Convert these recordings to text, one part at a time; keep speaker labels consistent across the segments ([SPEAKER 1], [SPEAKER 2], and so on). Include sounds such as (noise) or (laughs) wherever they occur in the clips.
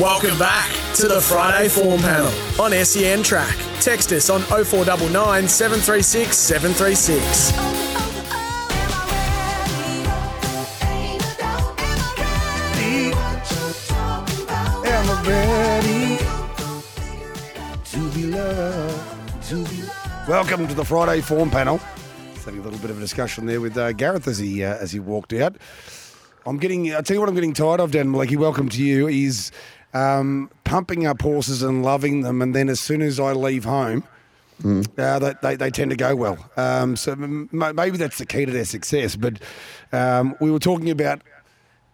[SPEAKER 1] Welcome back to the Friday Form Panel on SEN Track. Text us on 0499 736 736.
[SPEAKER 2] Am I ready to be loved? Welcome to the Friday Form Panel. Just having a little bit of a discussion there with uh, Gareth as he uh, as he walked out. I'm getting. I tell you what, I'm getting tired of Dan Malecki. Welcome to you. He's um, pumping up horses and loving them, and then as soon as I leave home. Uh, they, they, they tend to go well. Um, so m- maybe that's the key to their success. But um, we were talking about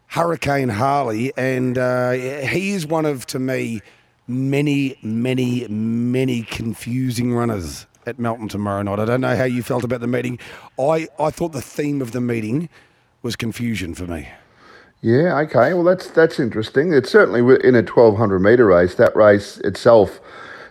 [SPEAKER 2] Hurricane Harley, and uh, he is one of, to me, many, many, many confusing runners at Melton tomorrow night. I don't know how you felt about the meeting. I, I thought the theme of the meeting was confusion for me.
[SPEAKER 3] Yeah, okay. Well, that's that's interesting. It's certainly in a 1200 metre race. That race itself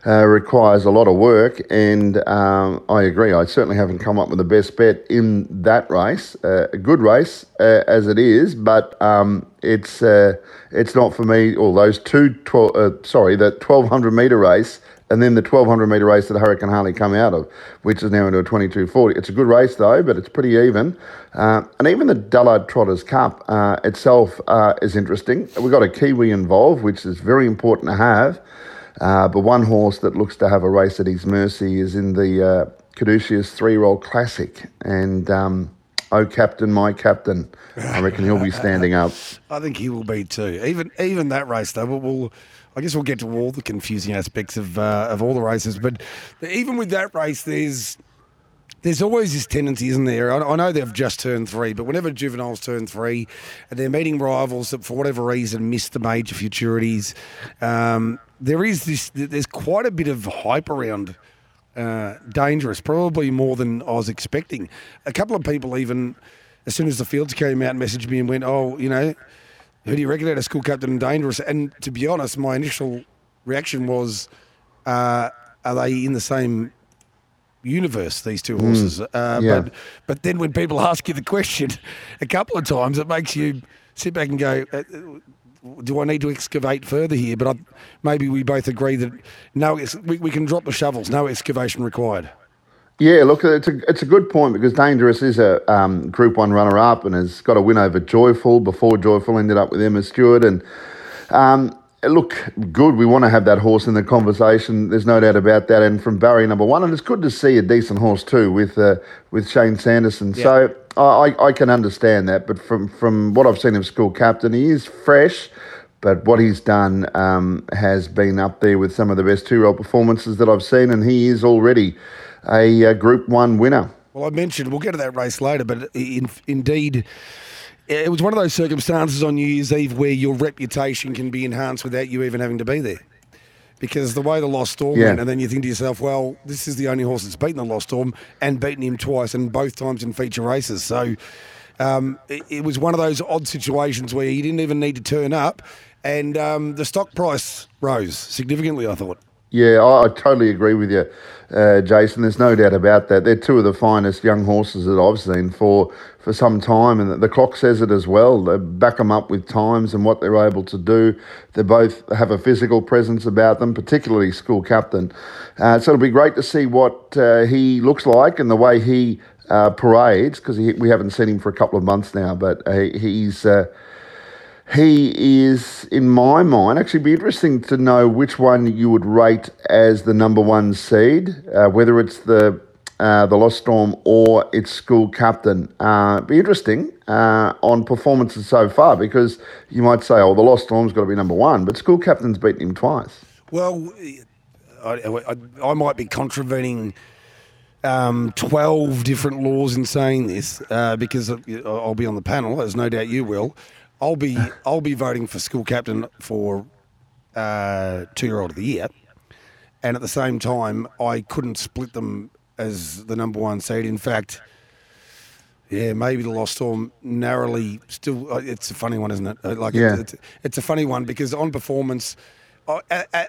[SPEAKER 3] uh, requires a lot of work, and um, I agree. I certainly haven't come up with the best bet in that race. Uh, a good race uh, as it is, but um, it's uh, it's not for me. All those two, 12, uh, sorry, the 1200 metre race. And then the 1200 metre race that Hurricane Harley come out of, which is now into a 2240. It's a good race though, but it's pretty even. Uh, and even the Dullard Trotters Cup uh, itself uh, is interesting. We've got a Kiwi involved, which is very important to have. Uh, but one horse that looks to have a race at his mercy is in the uh, Caduceus three-year-old classic. And um, oh, captain, my captain, I reckon he'll be standing up. (laughs)
[SPEAKER 2] I think he will be too. Even even that race though, we'll I guess we'll get to all the confusing aspects of uh, of all the races. But even with that race, there's there's always this tendency, isn't there? I, I know they've just turned three, but whenever juveniles turn three, and they're meeting rivals that for whatever reason missed the major futurities, um, there is this. There's quite a bit of hype around. Uh, dangerous, probably more than I was expecting. A couple of people even, as soon as the fields came out, messaged me and went, "Oh, you know, who do you out of school captain and dangerous?" And to be honest, my initial reaction was, uh, "Are they in the same universe? These two horses?" Uh,
[SPEAKER 3] yeah.
[SPEAKER 2] But but then when people (laughs) ask you the question a couple of times, it makes you sit back and go. Uh, do I need to excavate further here? But I, maybe we both agree that no, we, we can drop the shovels. No excavation required.
[SPEAKER 3] Yeah, look, it's a it's a good point because Dangerous is a um, Group One runner up and has got a win over Joyful before Joyful ended up with Emma Stewart and um, look good. We want to have that horse in the conversation. There's no doubt about that. And from Barry number one, and it's good to see a decent horse too with uh, with Shane Sanderson. So I, I can understand that, but from from what I've seen of School Captain, he is fresh. But what he's done um, has been up there with some of the best two-year-old performances that I've seen, and he is already a, uh Group One winner.
[SPEAKER 2] Well, I mentioned we'll get to that race later, but in, indeed, it was one of those circumstances on New Year's Eve where your reputation can be enhanced without you even having to be there. Because the way the Lost Storm
[SPEAKER 3] Yeah.
[SPEAKER 2] went, and then you think to yourself, well, this is the only horse that's beaten the Lost Storm and beaten him twice, and both times in feature races. So um, it, it was one of those odd situations where you didn't even need to turn up, and um, the stock price rose significantly, I thought.
[SPEAKER 3] Yeah, I, I totally agree with you, uh, Jason. There's no doubt about that. They're two of the finest young horses that I've seen for for some time, and the, clock says it as well. They back them up with times and what they're able to do. They both have a physical presence about them, particularly school captain. Uh, so it'll be great to see what uh, he looks like and the way he uh, parades, because we haven't seen him for a couple of months now, but uh, he's. He is, in my mind, actually be interesting to know which one you would rate as the number one seed, uh, whether it's the uh, the Lost Storm or its school captain. Uh, be interesting uh, on performances so far because you might say, oh, the Lost Storm's got to be number one, but school captain's beaten him twice.
[SPEAKER 2] Well, I, I, I might be contravening um, 12 different laws in saying this uh, because I'll be on the panel, as no doubt you will. I'll be I'll be voting for school captain for uh, two year old of the year, and at the same time, I couldn't split them as the number one seed. In fact, yeah, maybe the Lost Storm narrowly. Still, uh, it's a funny one, isn't it? Uh, Like,
[SPEAKER 3] Yeah.
[SPEAKER 2] it's, it's, it's a funny one because on performance, uh, uh,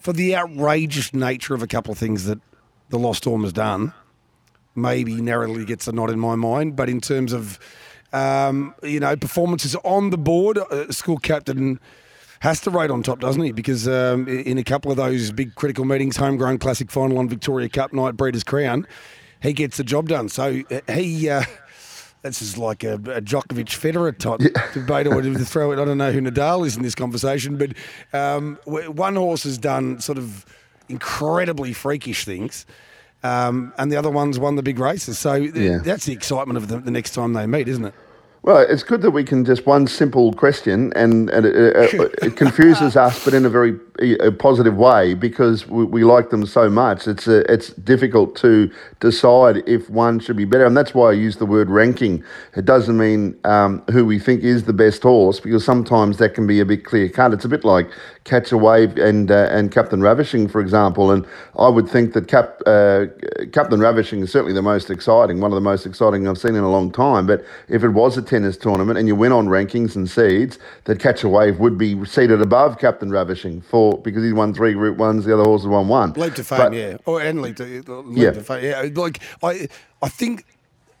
[SPEAKER 2] for the outrageous nature of a couple of things that the Lost Storm has done, maybe narrowly gets a nod in my mind. But in terms of, um, you know, performances on the board, uh, school captain has to rate on top, doesn't he? Because um, in a couple of those big critical meetings, homegrown classic final on Victoria Cup night, Breeders' Crown, he gets the job done. So uh, he. Uh, this is like a, a Djokovic Federer type debate, or to throw it. I don't know who Nadal is in this conversation, but um, one horse has done sort of incredibly freakish things, um, and the other one's won the big races. So th-
[SPEAKER 3] Yeah.
[SPEAKER 2] that's the excitement of the, the next time they meet, isn't it?
[SPEAKER 3] Well, it's good that we can just one simple question, and, and it, it, it (laughs) confuses us, but in a very a positive way because we, we like them so much. It's a, it's difficult to decide if one should be better, and that's why I use the word ranking. It doesn't mean um, who we think is the best horse because sometimes that can be a bit clear cut. It's a bit like Catch a Wave and uh, and Captain Ravishing, for example. And I would think that Cap uh, Captain Ravishing is certainly the most exciting, one of the most exciting I've seen in a long time. But if it was a tennis tournament and you went on rankings and seeds, that Catch a Wave would be seated above Captain Ravishing for because he won three Group Ones, the other horses won one.
[SPEAKER 2] Leap to fame,
[SPEAKER 3] But-
[SPEAKER 2] yeah, or and leap to leap
[SPEAKER 3] Yeah.
[SPEAKER 2] to fame, yeah. Like I, I think.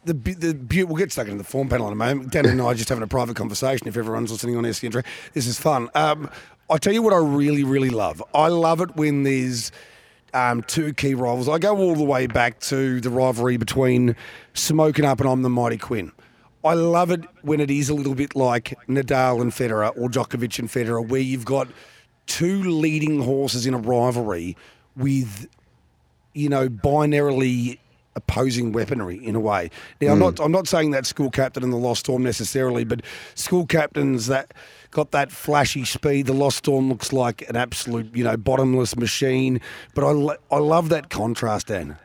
[SPEAKER 2] The, the we'll get stuck into the form panel in a moment. Dan and I are just having a private conversation. If everyone's listening on SEN, this is fun. Um, I tell you what, I really, really love. I love it when there's um, two key rivals. I go all the way back to the rivalry between Smoken Up and I'm the Mighty Quinn. I love it when it is a little bit like Nadal and Federer or Djokovic and Federer, where you've got two leading horses in a rivalry with you know, binarily opposing weaponry in a way. Now, I'm hmm. not I'm not saying that school captain and the Lost Storm necessarily, but school captains that got that flashy speed. The Lost Storm looks like an absolute, you know, bottomless machine. But I I love that contrast, Dan.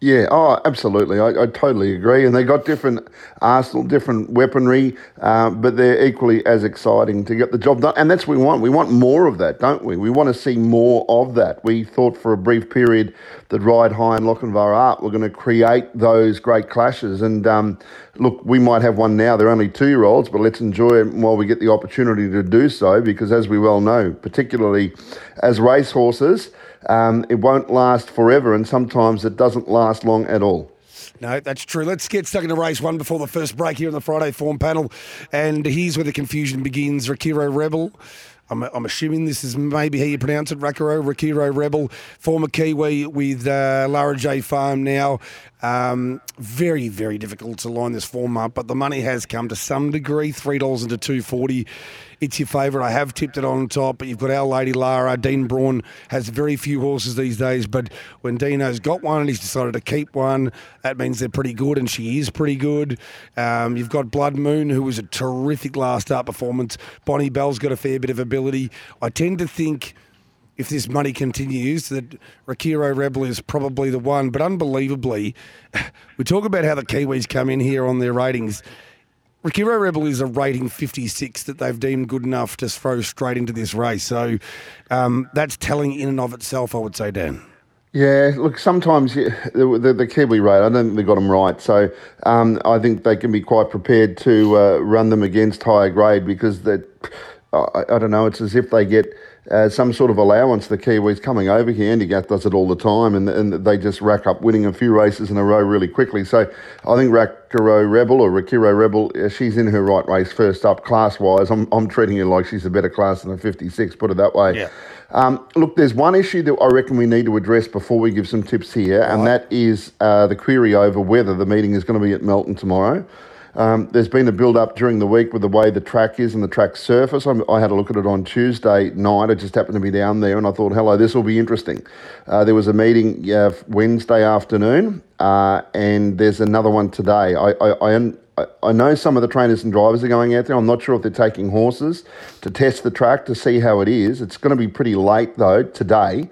[SPEAKER 3] Yeah, oh, absolutely. I, I totally agree. And they got different arsenal, different weaponry, uh, but they're equally as exciting to get the job done. And that's what we want. We want more of that, don't we? We want to see more of that. We thought for a brief period that Ride High and Lochinvar Art were going to create those great clashes. And um, look, we might have one now. They're only two year olds, but let's enjoy it while we get the opportunity to do so because, as we well know, particularly as racehorses, um, it won't last forever, and sometimes it doesn't last long at all.
[SPEAKER 2] No, that's true. Let's get stuck into race one before the first break here on the Friday form panel. And here's where the confusion begins. Rakiro Rebel. I'm, I'm assuming this is maybe how you pronounce it, Rakiro, Rakiro Rebel, former Kiwi with uh, Lara J Farm now. Um, very, very difficult to line this form up, but the money has come to some degree. Three dollars into two forty. It's your favourite. I have tipped it on top, but you've got Our Lady Lara. Dean Braun has very few horses these days, but when Dino's got one and he's decided to keep one, that means they're pretty good, and she is pretty good. Um, you've got Blood Moon, who was a terrific last start performance. Bonnie Bell's got a fair bit of ability. I tend to think if this money continues, that Rakiro Rebel is probably the one. But unbelievably, (laughs) we talk about how the Kiwis come in here on their ratings. Rakiro Rebel is a rating 56 that they've deemed good enough to throw straight into this race. So um, that's telling in and of itself, I would say, Dan.
[SPEAKER 3] Yeah, look, sometimes the, the, the Kiwi rate, I don't think they got them right. So um, I think they can be quite prepared to uh, run them against higher grade because that I, I don't know, it's as if they get uh, some sort of allowance. The Kiwis coming over here, Andy Gath does it all the time, and, and they just rack up winning a few races in a row really quickly. So I think Rakiro Rebel or Rakiro Rebel, uh, she's in her right race first up class wise. I'm, I'm treating her like she's a better class than a 56, put it that way.
[SPEAKER 2] Yeah.
[SPEAKER 3] Um, look, there's one issue that I reckon we need to address before we give some tips here, and that is uh, the query over whether the meeting is going to be at Melton tomorrow. Um, there's been a build up during the week with the way the track is and the track surface. I'm, I had a look at it on Tuesday night. I just happened to be down there and I thought, hello, this will be interesting. Uh, there was a meeting uh, Wednesday afternoon uh, and there's another one today. I, I, I I, I know some of the trainers and drivers are going out there. I'm not sure if they're taking horses to test the track to see how it is. It's going to be pretty late though today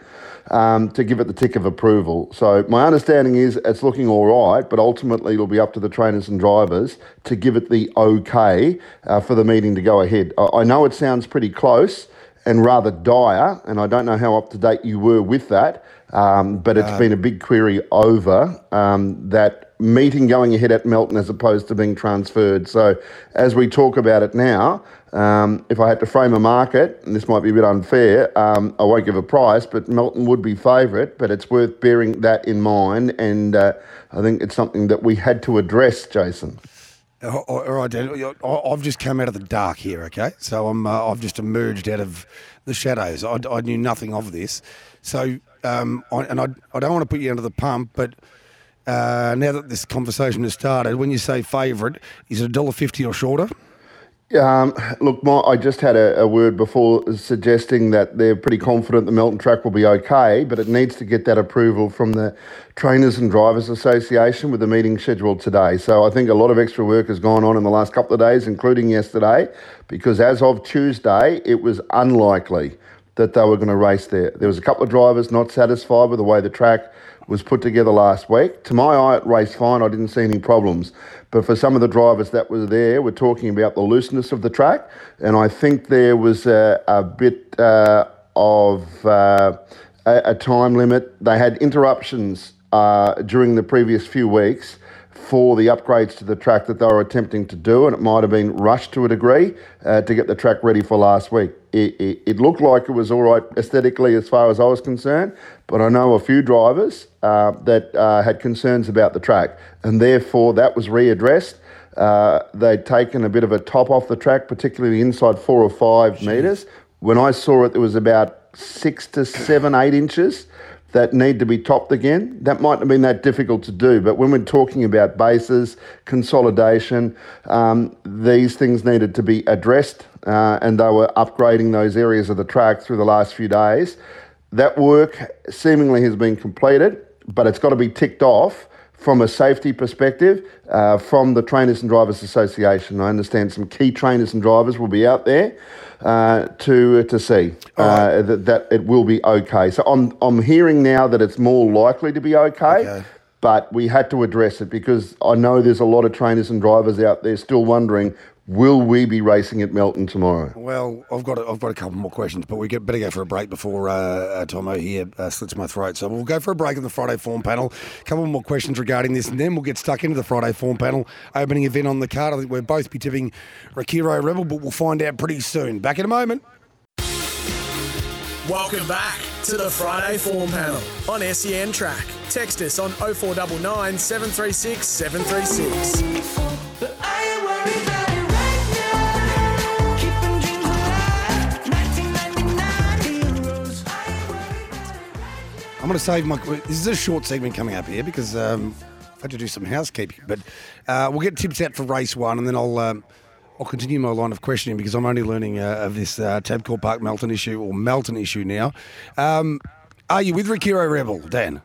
[SPEAKER 3] um, to give it the tick of approval. So my understanding is it's looking all right, but ultimately it'll be up to the trainers and drivers to give it the okay uh, for the meeting to go ahead. I, I know it sounds pretty close and rather dire, and I don't know how up to date you were with that. Um, but it's been a big query over um, that meeting going ahead at Melton as opposed to being transferred. So, as we talk about it now, um, if I had to frame a market, and this might be a bit unfair, um, I won't give a price, but Melton would be favourite, but it's worth bearing that in mind. And uh, I think it's something that we had to address, Jason.
[SPEAKER 2] All right, Dan. I've just come out of the dark here. Okay, so I'm uh, I've just emerged out of the shadows. I, I knew nothing of this. So, um, I, and I, I don't want to put you under the pump, but uh, now that this conversation has started, when you say favourite, is it a dollar fifty or shorter?
[SPEAKER 3] Um, look, my, I just had a, a word before suggesting that they're pretty confident the Melton track will be okay, but it needs to get that approval from the Trainers and Drivers Association with the meeting scheduled today. So I think a lot of extra work has gone on in the last couple of days, including yesterday, because as of Tuesday, it was unlikely that they were going to race there. There was a couple of drivers not satisfied with the way the track was put together last week. To my eye, it raced fine. I didn't see any problems. But for some of the drivers that were there, we're talking about the looseness of the track. And I think there was a, a bit uh, of uh, a, a time limit. They had interruptions uh, during the previous few weeks for the upgrades to the track that they were attempting to do, and it might have been rushed to a degree uh, to get the track ready for last week. It, it, it looked like it was all right aesthetically as far as I was concerned, but I know a few drivers uh, that uh, had concerns about the track, and therefore that was readdressed. Uh, they'd taken a bit of a top off the track, particularly inside four or five metres. When I saw it, there was about six to seven, eight inches that need to be topped again. That mightn't have been that difficult to do, but when we're talking about bases, consolidation, um, these things needed to be addressed, uh, and they were upgrading those areas of the track through the last few days. That work seemingly has been completed, but it's got to be ticked off from a safety perspective uh, from the Trainers and Drivers Association. I understand some key trainers and drivers will be out there uh, to to see uh, that, that it will be okay. So I'm I'm hearing now that it's more likely to be okay.
[SPEAKER 2] Okay.
[SPEAKER 3] But we had to address it because I know there's a lot of trainers and drivers out there still wondering, will we be racing at Melton tomorrow?
[SPEAKER 2] Well, I've got a, I've got a couple more questions, but we get better go for a break before uh, uh, Tomo here uh, slits my throat. So we'll go for a break in the Friday form panel. A couple more questions regarding this, and then we'll get stuck into the Friday form panel opening event on the card. I think we'll both be tipping Rakiro Rebel, but we'll find out pretty soon. Back in a moment.
[SPEAKER 1] Welcome back to the Friday Form Panel on SEN Track. Text us on 0499 736 736.
[SPEAKER 2] I'm going to save my. This is a short segment coming up here because um, I've had to do some housekeeping. But uh, we'll get tips out for race one, and then I'll um, I'll continue my line of questioning because I'm only learning uh, of this uh, Tabcorp Park Melton issue or Melton issue now. Um, are you with Rakiro Rebel, Dan?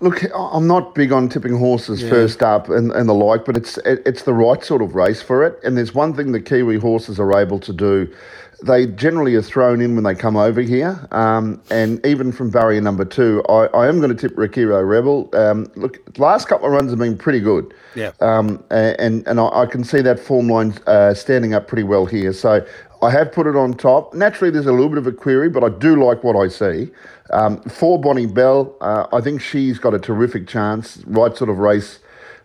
[SPEAKER 3] Look, I'm not big on tipping horses first up and, and the like, but it's it, it's the right sort of race for it. And there's one thing the Kiwi horses are able to do. They generally are thrown in when they come over here. Um, and even from barrier number two, I, I am going to tip Rakiro Rebel. Um, look, last couple of runs have been pretty good.
[SPEAKER 2] Yeah.
[SPEAKER 3] Um, and and I, I can see that form line uh, standing up pretty well here. So I have put it on top. Naturally, there's a little bit of a query, but I do like what I see. Um, for Bonnie Bell, uh, I think she's got a terrific chance. Right sort of race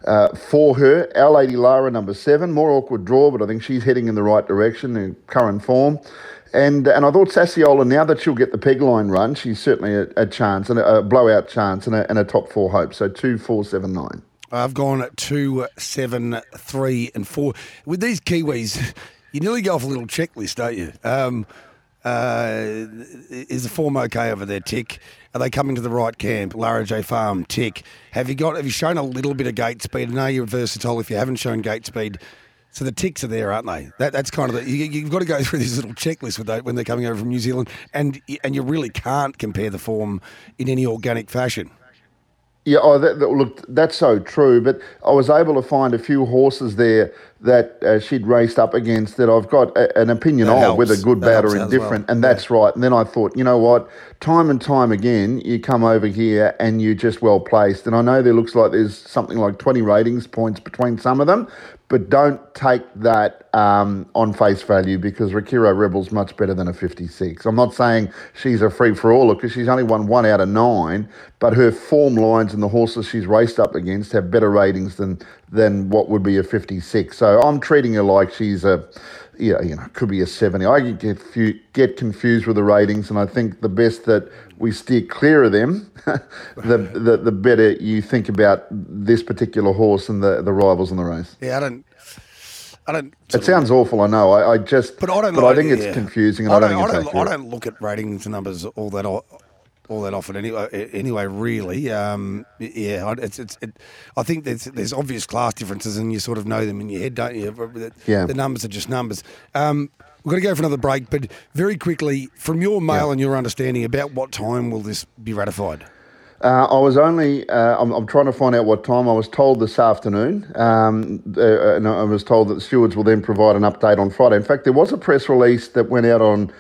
[SPEAKER 3] uh, for her. Our Lady Lara, number seven, more awkward draw, but I think she's heading in the right direction in current form. And and I thought Sassiola, now that she'll get the peg line run, she's certainly a, a chance and a, a blowout chance and a, and a top four hope. So two, four, seven, nine.
[SPEAKER 2] I've gone at two, seven, three, and four. With these Kiwis, (laughs) you nearly go off a little checklist, don't you? Um, uh, is the form okay over there? Tick. Are they coming to the right camp? Lara J Farm. Tick. Have you got? Have you shown a little bit of gate speed? I know you're versatile. If you haven't shown gate speed, so the ticks are there, aren't they? That, that's kind of the, you, you've got to go (laughs) through this little checklist they, when they're coming over from New Zealand, and and you really can't compare the form in any organic fashion.
[SPEAKER 3] Yeah, oh, that, that, look, that's so true. But I was able to find a few horses there that uh, she'd raced up against that I've got a, an opinion
[SPEAKER 2] That
[SPEAKER 3] of, whether good,
[SPEAKER 2] That
[SPEAKER 3] bad, or indifferent.
[SPEAKER 2] well.
[SPEAKER 3] And that's right. And then I thought, you know what? Time and time again, you come over here and you're just well placed. And I know there looks like there's something like 20 ratings points between some of them, but don't take that um, on face value because Rakiro Rebel's much better than a 56. I'm not saying she's a free for all because she's only won one out of nine, but her form lines and the horses she's raced up against have better ratings than than what would be a 56. So I'm treating her like she's a yeah, you know, could be a 70. I get get confused with the ratings, and I think the best that we steer clear of them, (laughs) the, the the better you think about this particular horse and the, the rivals in the race.
[SPEAKER 2] Yeah, I don't. I don't.
[SPEAKER 3] It sounds awful, I know. I, I just,
[SPEAKER 2] But I don't.
[SPEAKER 3] But
[SPEAKER 2] like-
[SPEAKER 3] I think it's
[SPEAKER 2] yeah.
[SPEAKER 3] confusing, and I, don't, think
[SPEAKER 2] I don't, I don't look at ratings and numbers all that all that often. Anyway, anyway, really. Um, yeah, I- it's it's. It, I think there's there's obvious class differences, and you sort of know them in your head, don't you? The,
[SPEAKER 3] Yeah.
[SPEAKER 2] The numbers are just numbers. Um, we've got to go for another break, but very quickly, from your mail and your understanding, about what time will this be ratified?
[SPEAKER 3] Uh, I was only, uh, I'm, I'm trying to find out what time. I was told this afternoon, um, uh, and I was told that the stewards will then provide an update on Friday. In fact, there was a press release that went out on,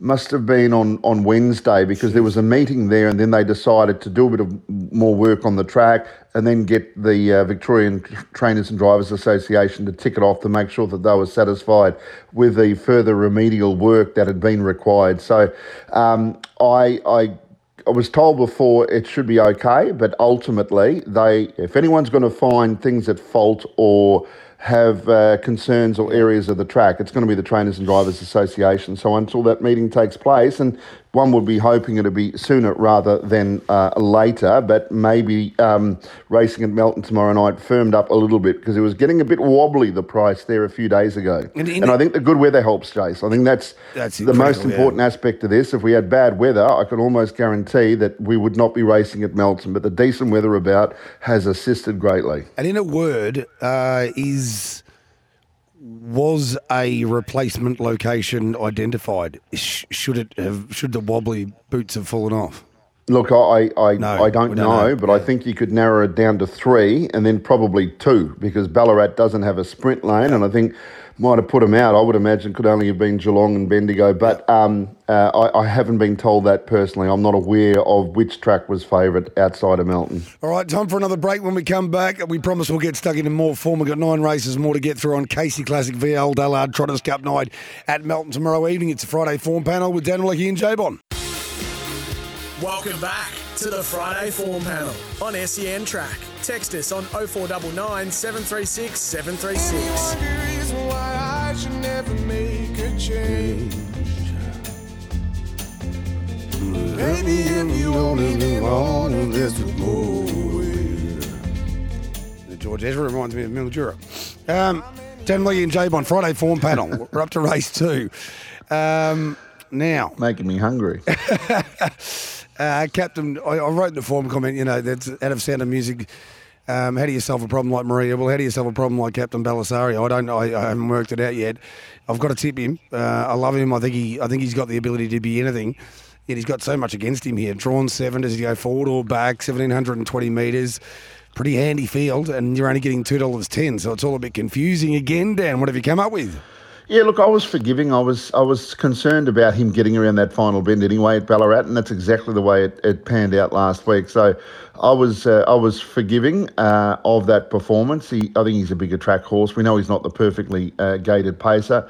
[SPEAKER 3] must have been on, on Wednesday because there was a meeting there and then they decided to do a bit of more work on the track and then get the uh, Victorian Trainers and Drivers Association to tick it off to make sure that they were satisfied with the further remedial work that had been required. So um, I, I I was told before it should be okay, but ultimately, they if anyone's going to find things at fault or have uh, concerns or areas of the track, it's going to be the Trainers and Drivers Association. So until that meeting takes place, and one would be hoping it'd be sooner rather than uh, later, but maybe um, racing at Melton tomorrow night firmed up a little bit because it was getting a bit wobbly the price there a few days ago.
[SPEAKER 2] And
[SPEAKER 3] And, I think the good weather helps, Jace. I think that's,
[SPEAKER 2] That's
[SPEAKER 3] the most
[SPEAKER 2] critical, yeah.
[SPEAKER 3] important aspect of this. If we had bad weather, I could almost guarantee that we would not be racing at Melton. But the decent weather about has assisted greatly.
[SPEAKER 2] And in a word, uh, is was a replacement location identified? Sh- should it have? Should the wobbly boots have fallen off?
[SPEAKER 3] Look, I I,
[SPEAKER 2] No,
[SPEAKER 3] I don't
[SPEAKER 2] don't
[SPEAKER 3] know,
[SPEAKER 2] know.
[SPEAKER 3] but I think you could narrow it down to three and then probably two because Ballarat doesn't have a sprint lane, and I think might have put them out. I would imagine could only have been Geelong and Bendigo, but um, uh, I, I haven't been told that personally. I'm not aware of which track was favourite outside of Melton.
[SPEAKER 2] All right, time for another break. When we come back, we promise we'll get stuck into more form. We've got nine races more to get through on Casey Classic VL Dullard Trotters Cup night at Melton tomorrow evening. It's a Friday form panel with Dan Lecky and J Bond.
[SPEAKER 1] Welcome back to the Friday Form Panel on SEN Track. Text us on 0499 736 736.
[SPEAKER 4] reason why I should never make a change. Maybe if you only knew all of this would go away.
[SPEAKER 2] George Ezra reminds me of Mildura. Um, Dan Lecky and J Bond, Friday form panel. (laughs) We're up to race two. Um, now,
[SPEAKER 3] Making me hungry. (laughs)
[SPEAKER 2] Uh, Captain, I, I wrote in the form comment, you know, that's out of sound of music. Um, how do you solve a problem like Maria? Well, how do you solve a problem like Captain Belisario? I don't. I, I haven't worked it out yet. I've got to tip him. Uh, I love him. I think he. I think he's got the ability to be anything. Yet he's got so much against him here. Drawn seven. Does he go forward or back? Seventeen hundred and twenty metres. Pretty handy field, and you're only getting two dollars ten. So it's all a bit confusing again. Dan, what have you come up with?
[SPEAKER 3] Yeah, look, I was forgiving. I was I was concerned about him getting around that final bend anyway at Ballarat, and that's exactly the way it, it panned out last week. So I was uh, I was forgiving uh, of that performance. He, I think he's a bigger track horse. We know he's not the perfectly uh, gated pacer.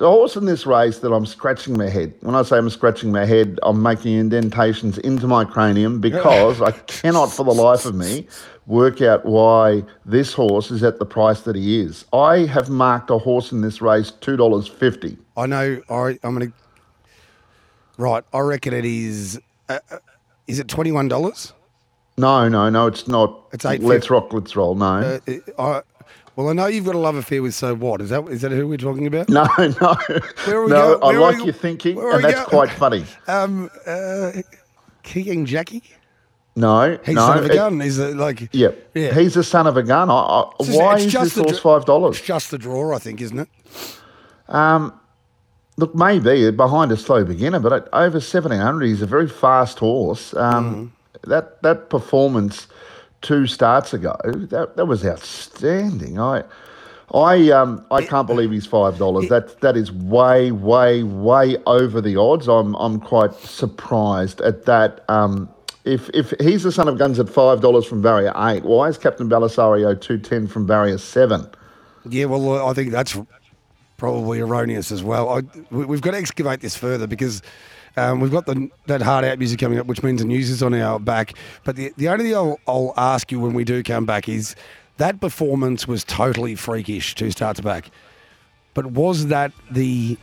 [SPEAKER 3] A horse in this race that I'm scratching my head. When I say I'm scratching my head, I'm making indentations into my cranium because I cannot for the life of me work out why this horse is at the price that he is. I have marked a horse in this race $2.50.
[SPEAKER 2] I know. I, I'm going to. Right. I reckon it is. Uh, uh, is it twenty one dollars?
[SPEAKER 3] No, no, no, it's not.
[SPEAKER 2] It's eight
[SPEAKER 3] Let's rock, let's roll. No.
[SPEAKER 2] Uh, I, well, I know you've got a love affair with So What. Is that is that who we're talking about?
[SPEAKER 3] no, (laughs) no.
[SPEAKER 2] Where are we
[SPEAKER 3] no,
[SPEAKER 2] go-
[SPEAKER 3] I
[SPEAKER 2] where are
[SPEAKER 3] like
[SPEAKER 2] we-
[SPEAKER 3] your thinking, and that's quite funny. (laughs)
[SPEAKER 2] Um, uh, King Jackie.
[SPEAKER 3] No,
[SPEAKER 2] He's
[SPEAKER 3] no.
[SPEAKER 2] son of a
[SPEAKER 3] it-
[SPEAKER 2] gun. It like?
[SPEAKER 3] Yep.
[SPEAKER 2] Yeah.
[SPEAKER 3] He's the son of a gun. I, I, why is this horse five dollars?
[SPEAKER 2] It's just the draw, I think, isn't it?
[SPEAKER 3] Look, maybe behind a slow beginner, but at over seventeen hundred, he's a very fast horse. Um,
[SPEAKER 2] Mm.
[SPEAKER 3] That that performance two starts ago, that that was outstanding. I. I um I can't believe he's five dollars. That that is way way way over the odds. I'm I'm quite surprised at that. Um, if if he's the son of guns at five dollars from barrier eight, why is Captain Belisario two ten from barrier seven?
[SPEAKER 2] Yeah, well, I think that's probably erroneous as well. I, we- we've got to excavate this further because um, we've got the, that hard out music coming up, which means the news is on our back. But the, the only thing I'll, I'll ask you when we do come back is that performance was totally freakish two starts back. But was that the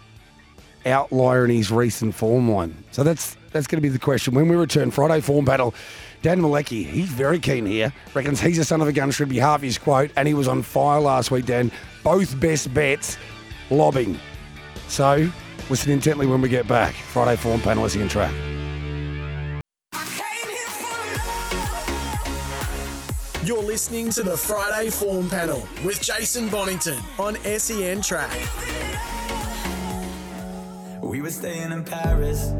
[SPEAKER 2] outlier in his recent form line? So that's that's going to be the question. When we return, Friday form battle, Dan Malecki, he's very keen here. Reckons he's a son of a gun, should be half his quote, and he was on fire last week, Dan. Both best bets, lobbing. So listen intently when we get back. Friday form panel is in track.
[SPEAKER 1] You're listening to the Friday Form Panel with Jason Bonnington on SEN Track.
[SPEAKER 5] We were staying in Paris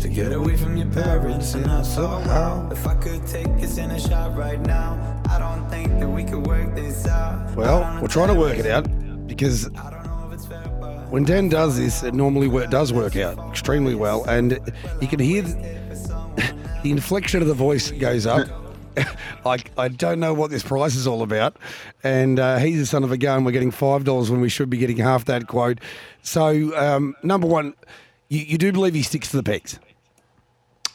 [SPEAKER 5] to get away from your parents, and I thought, how if I could take us in a shot right now, I don't think that we could work this out.
[SPEAKER 2] Well, we're trying to work it out because
[SPEAKER 5] I don't know if it's fair, but
[SPEAKER 2] when Dan does this, it normally wo- does work out extremely well, and you can hear the, (laughs) the inflection of the voice goes up. (laughs) I, I don't know what this price is all about, and uh, he's the son of a gun. We're getting five dollars when we should be getting half that quote. So, um, number one, you, you do believe he sticks to the pegs.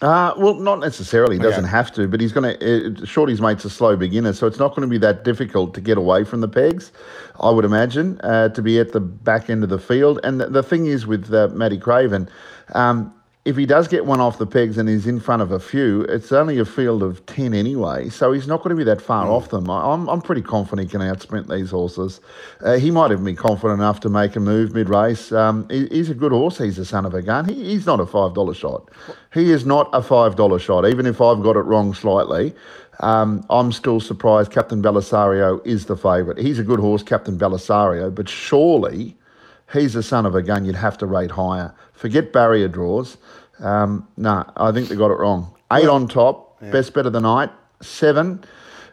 [SPEAKER 3] Uh, well, not necessarily. He doesn't
[SPEAKER 2] Okay.
[SPEAKER 3] have to, but he's going to. Uh, Shorty's mate's a slow beginner, so it's not going to be that difficult to get away from the pegs. I would imagine uh, to be at the back end of the field. And the, the thing is with uh, Matty Craven, um, if he does get one off the pegs and he's in front of a few, it's only a field of ten anyway, so he's not going to be that far off them. I, I'm I'm pretty confident he can outsprint these horses. Uh, he might even be confident enough to make a move mid race. Um, he, he's a good horse. He's a son of a gun. He, he's not a five dollar shot. He is not a five dollar shot. Even if I've got it wrong slightly, um, I'm still surprised. Captain Belisario is the favourite. He's a good horse, Captain Belisario, but surely he's the son of a gun. You'd have to rate higher. Forget barrier draws. Um, nah, I think they got it wrong. Eight on top, best bet of the night. Seven.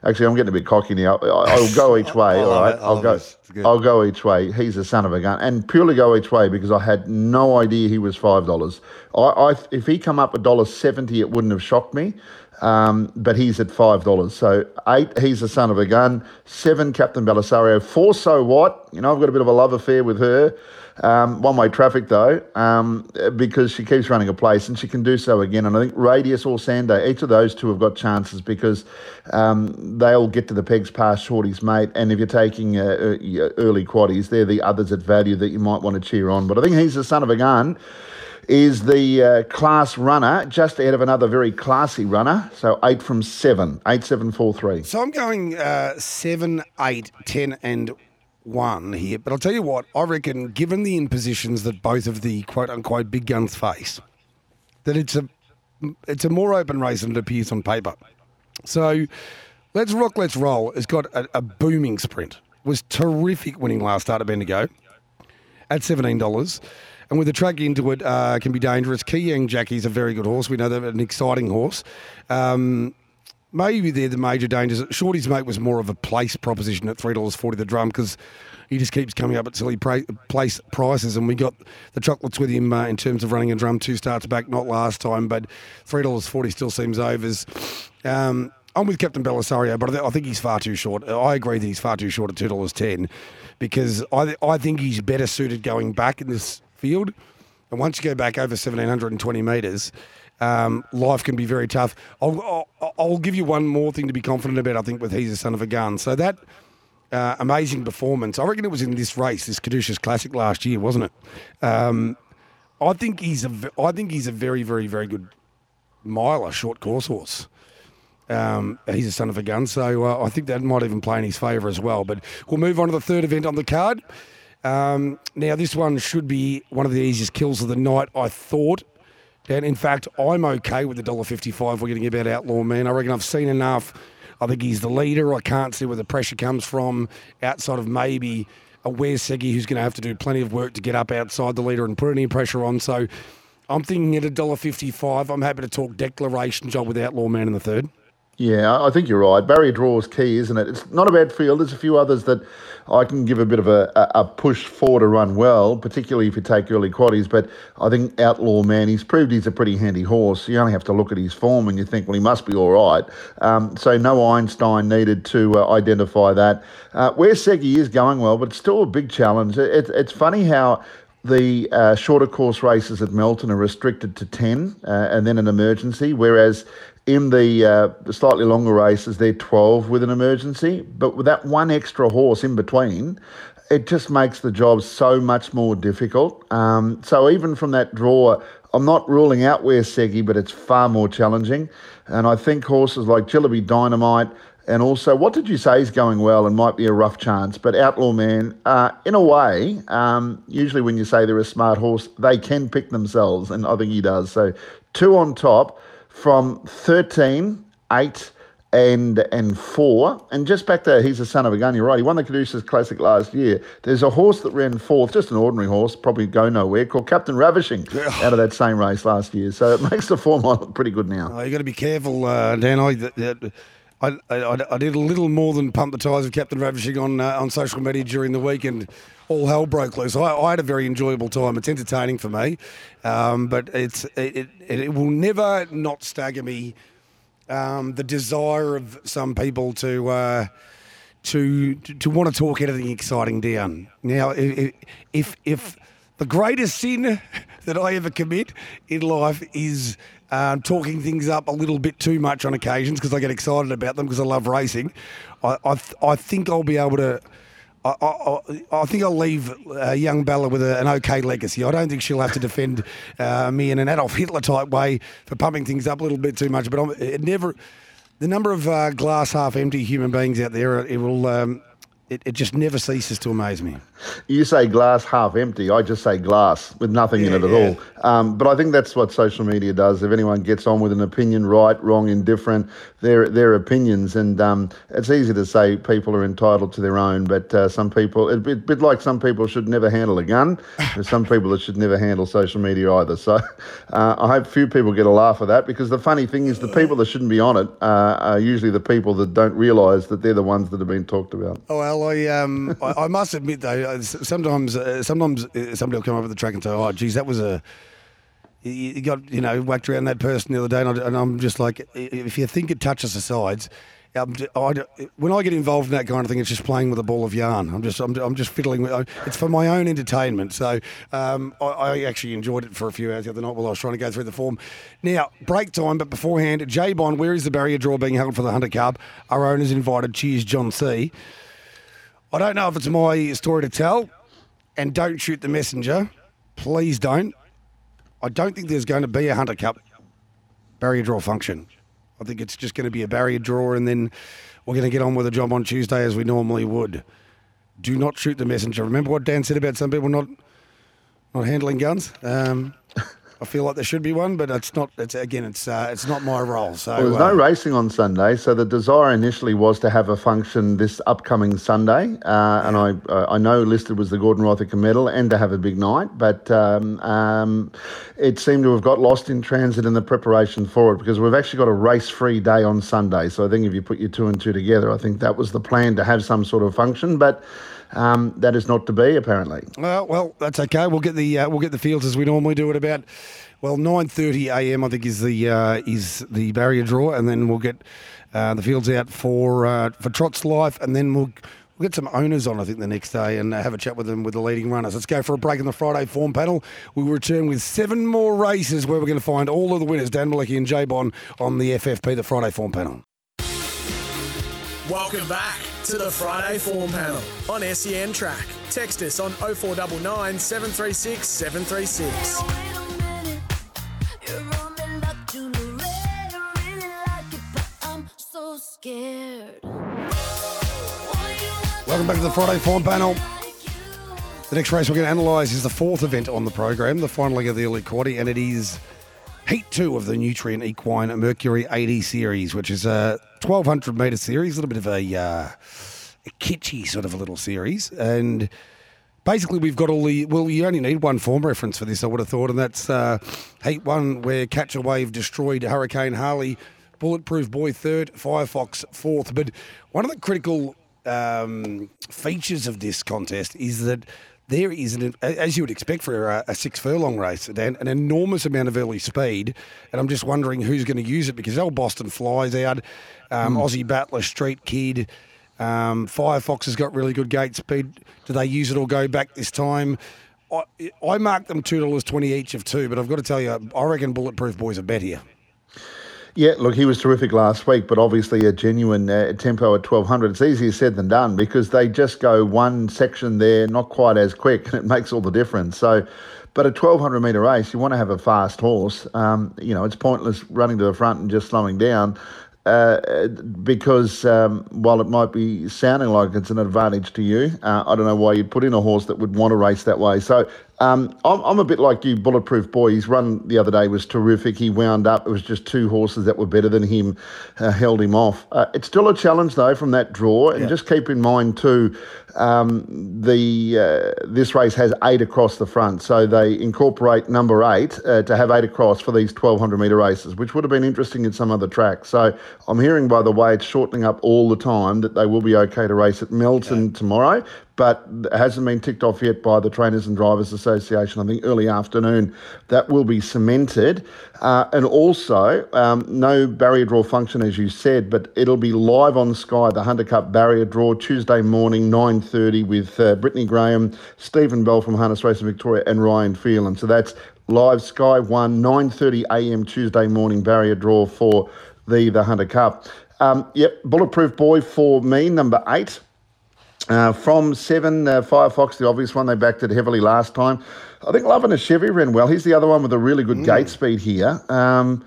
[SPEAKER 3] Actually, I'm getting a bit cocky now. I- I'll go each (laughs) way. All right, I'll go.
[SPEAKER 2] this. It's good.
[SPEAKER 3] I'll go each way. He's the son of a gun, and purely go each way because I had no idea he was five dollars. I, I, if he come up a dollar seventy, it wouldn't have shocked me. Um, but he's at five dollars. So eight, he's a son of a gun. Seven, Captain Belisario. Four, so what? You know, I've got a bit of a love affair with her. Um, one way traffic though, um, because she keeps running a place and she can do so again. And I think Radius or Sando, each of those two have got chances because um, they all get to the pegs past Shorty's mate. And if you're taking uh, uh, early quaddies, they're the others at value that you might want to cheer on. But I think he's the son of a gun is the uh, class runner, just ahead of another very classy runner. So eight from seven, eight, seven, four, three.
[SPEAKER 2] So I'm going uh, seven, eight, ten, and one here. But I'll tell you what, I reckon, given the impositions that both of the quote unquote big guns face, that it's a it's a more open race than it appears on paper. So let's rock, let's roll. It's got a, a booming sprint. Was terrific winning last start at Bendigo at seventeen dollars. And with the track into it, uh, can be dangerous. Keyang Jackie's a very good horse. We know they're an exciting horse. Um, maybe they're the major dangers. Shorty's mate was more of a place proposition at three dollars forty the drum because he just keeps coming up at silly pra- place prices, and we got the chocolates with him uh, in terms of running a drum two starts back, not last time, but three dollars forty still seems overs. Um, I'm with Captain Belisario, but I I think he's far too short. I agree that he's far too short at two dollars ten because I th- I think he's better suited going back in this field. And once you go back over 1,720 metres, um, life can be very tough. I'll, I'll, I'll give you one more thing to be confident about, I think, with He's a Son of a Gun. So that uh, amazing performance, I reckon it was in this race, this Caduceus Classic last year, wasn't it? Um, I think he's a, I think he's a very, very, very good miler, short course horse. Um, he's a son of a gun, so uh, I think that might even play in his favour as well. But we'll move on to the third event on the card. Um, now, this one should be one of the easiest kills of the night, I thought. And in fact, I'm okay with the $1.55 we're getting about Outlaw Man. I reckon I've seen enough. I think he's the leader. I can't see where the pressure comes from outside of maybe a Segi who's going to have to do plenty of work to get up outside the leader and put any pressure on. So I'm thinking at $1.55. I'm happy to talk declaration job with Outlaw Man in the third.
[SPEAKER 3] Yeah, I think you're right. Barrier draw is key, isn't it? It's not a bad field. There's a few others that I can give a bit of a, a, push for to run well, particularly if you take early quaddies. But I think Outlaw Man, he's proved he's a pretty handy horse. You only have to look at his form and you think, well, he must be all right. Um, so no Einstein needed to uh, identify that. Uh, where Segi is going well, but it's still a big challenge. It, it's funny how the uh, shorter course races at Melton are restricted to 10 uh, and then an emergency, whereas in the, uh, slightly longer races, they're 12 with an emergency. But with that one extra horse in between, it just makes the job so much more difficult. Um, so even from that draw, I'm not ruling out where Segi, but it's far more challenging. And I think horses like Jillaby Dynamite, and also, what did you say is going well and might be a rough chance? But Outlaw Man, uh, in a way, um, usually when you say they're a smart horse, they can pick themselves, and I think he does. So, two on top from 13, 8, and and four. And just back there, he's the son of a gun. You're right. He won the Caduceus Classic last year. There's a horse that ran fourth, just an ordinary horse, probably go nowhere, called Captain Ravishing out of that same race last year. So it (laughs) makes the form (laughs) look pretty good now.
[SPEAKER 2] Oh, you got to be careful, uh, Dan. I, I, I, I, did a little more than pump the tyres of Captain Ravishing on uh, on social media during the week, and all hell broke loose. I, I had a very enjoyable time. It's entertaining for me, um, but it's it, it, it, will never not stagger me. Um, the desire of some people to. Uh, to, to, to want to talk anything exciting down. Now, if, if if the greatest sin (laughs) that I ever commit in life is um, talking things up a little bit too much on occasions because I get excited about them because I love racing. I, I, I think I'll be able to. I, I, I, think I'll leave uh, young Bella with a, an okay legacy. I don't think she'll have to defend uh, me in an Adolf Hitler type way for pumping things up a little bit too much. But I'm, it never, the number of uh, glass half empty human beings out there, it will. Um, it, it just never ceases to amaze me.
[SPEAKER 3] You say glass half empty. I just say glass with nothing yeah, in it yeah. at all. Um, but I think that's what social media does. If anyone gets on with an opinion, right, wrong, indifferent, their their opinions, and um, it's easy to say people are entitled to their own. But uh, some people, it's a bit, bit, like some people should never handle a gun. There's some people that should never handle social media either. So uh, I hope few people get a laugh at that because the funny thing is the people that shouldn't be on it uh, are usually the people that don't realise that they're the ones that have been talked about.
[SPEAKER 2] Oh well, I um I, I must admit though sometimes uh, sometimes uh, somebody will come with the track and say, "Oh, geez, that was a." You got you know whacked around that person the other day, and, I, am just like, if you think it touches the sides, um, I, when I get involved in that kind of thing, it's just playing with a ball of yarn. I'm just, I'm, I'm just fiddling with. It's for my own entertainment. So um, I, I, actually enjoyed it for a few hours the other night while I was trying to go through the form. Now break time, but beforehand, J Bond, where is the barrier draw being held for the Hunter Cup? Our owners invited. Cheers, John C. I don't know if it's my story to tell, and don't shoot the messenger. Please don't. I don't think there's going to be a Hunter Cup barrier draw function. I think it's just going to be a barrier draw, and then we're going to get on with the job on Tuesday as we normally would. Do not shoot the messenger. Remember what Dan said about some people not not handling guns. Um, I feel like there should be one, but it's not. It's again, it's uh, it's not my role. So
[SPEAKER 3] well, there's uh, no racing on Sunday. So the desire initially was to have a function this upcoming Sunday, uh, and I uh, I know listed was the Gordon Rothacker Medal and to have a big night, but um, um, it seemed to have got lost in transit in the preparation for it because we've actually got a race-free day on Sunday. So I think if you put your two and two together, I think that was the plan to have some sort of function, but. Um, that is not to be, apparently.
[SPEAKER 2] Well, well, that's okay. We'll get the uh, we'll get the fields as we normally do at about well nine thirty a.m. I think is the uh, is the barrier draw, and then we'll get uh, the fields out for uh, for Trot's Life, and then we'll. We'll get some owners on, I think, the next day and have a chat with them with the leading runners. Let's go for a break in the Friday form panel. We'll return with seven more races where we're going to find all of the winners, Dan Malecki and Jay Bond, on the FFP, the Friday form panel.
[SPEAKER 1] Welcome back to the Friday Form Panel on SEN Track. Text us on 0499 736 736.
[SPEAKER 2] Welcome back to the Friday Form Panel. The next race we're going to analyse is the fourth event on the program, the final leg of the Elite Quaddy, and it is Heat 2 of the Nutrien Equine Mercury 80 series, which is a 1200 metre series, a little bit of a, uh, a kitschy sort of a little series. And basically, we've got all the. Well, you only need one form reference for this, I would have thought, and that's uh, Heat 1, where Catch a Wave destroyed Hurricane Harley Bulletproof Boy third, Firefox fourth. But one of the critical um, features of this contest is that there is, an, as you would expect for a, a, six furlong race, Dan, an enormous amount of early speed. And I'm just wondering who's going to use it because old Boston flies out, um, mm. Aussie Battler, Street Kid. Um, Firefox has got really good gate speed. Do they use it or go back this time? I, I marked them two dollars twenty each of two, but I've got to tell you, I reckon Bulletproof Boys are bet here.
[SPEAKER 3] Yeah, look, he was terrific last week, but obviously a genuine uh, tempo at 1200. It's easier said than done because they just go one section there, not quite as quick, (laughs) and it makes all the difference. So, but a 1200 metre race, you want to have a fast horse. Um, you know, it's pointless running to the front and just slowing down. Uh, because um, while it might be sounding like it's an advantage to you, uh, I don't know why you'd put in a horse that would want to race that way. So um, I'm, I'm, a bit like you, Bulletproof Boy. His run the other day was terrific. He wound up. It was just two horses that were better than him, uh, held him off. Uh, it's still a challenge though from that draw, and yeah. just keep in mind too, um, the uh, this race has eight across the front, so they incorporate number eight uh, to have eight across for these 1200 metre races, which would have been interesting in some other tracks. So I'm hearing, by the way, it's shortening up all the time that they will be okay to race at Melton yeah. tomorrow but hasn't been ticked off yet by the Trainers and Drivers Association. I think early afternoon that will be cemented. Uh, and also, um, no barrier draw function, as you said, but it'll be live on Sky, the Hunter Cup barrier draw, Tuesday morning, 9.30 with uh, Brittany Graham, Stephen Bell from Harness Racing Victoria and Ryan Phelan. So that's live Sky 1, 9.30am Tuesday morning barrier draw for the, the Hunter Cup. Um, yep, Bulletproof Boy for me, number eight. Uh, from seven, uh, Firefox, the obvious one, they backed it heavily last time. I think Loving a Chevy ran well. He's the other one with a really good mm. gate speed here. Um,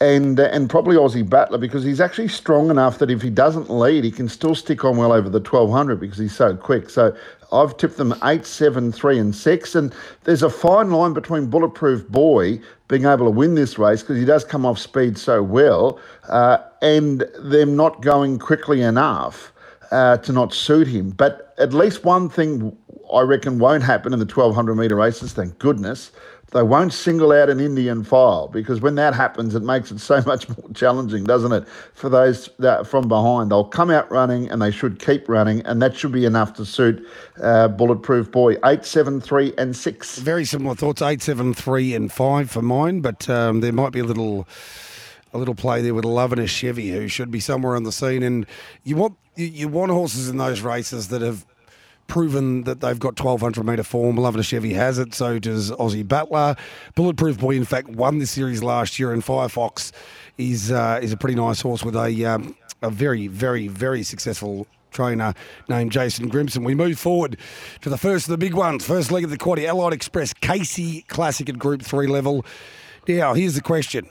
[SPEAKER 3] and uh, and probably Aussie Battler because he's actually strong enough that if he doesn't lead, he can still stick on well over the 1200 because he's so quick. So I've tipped them 8, 7, 3, and 6. And there's a fine line between Bulletproof Boy being able to win this race because he does come off speed so well uh, and them not going quickly enough uh, to not suit him. But at least one thing I reckon won't happen in the 1200 metre races, thank goodness. They won't single out an Indian file because when that happens, it makes it so (laughs) much more challenging, doesn't it? For those that from behind, they'll come out running and they should keep running, and that should be enough to suit uh, Bulletproof Boy. Eight, seven, three, and six.
[SPEAKER 2] Very similar thoughts. Eight, seven, three, and five for mine, but um, there might be a little a little play there with Love and a Chevy, who should be somewhere on the scene. And you want you, want horses in those races that have proven that they've got 1200 metre form. Love and a Chevy has it, so does Aussie Battler. Bulletproof Boy, in fact, won the series last year, and Firefox is uh, is a pretty nice horse with a um, a very, very, very successful trainer named Jason Grimson. We move forward to the first of the big ones. First leg of the quaddy, Allied Express, Casey Classic at Group 3 level. Now, here's the question.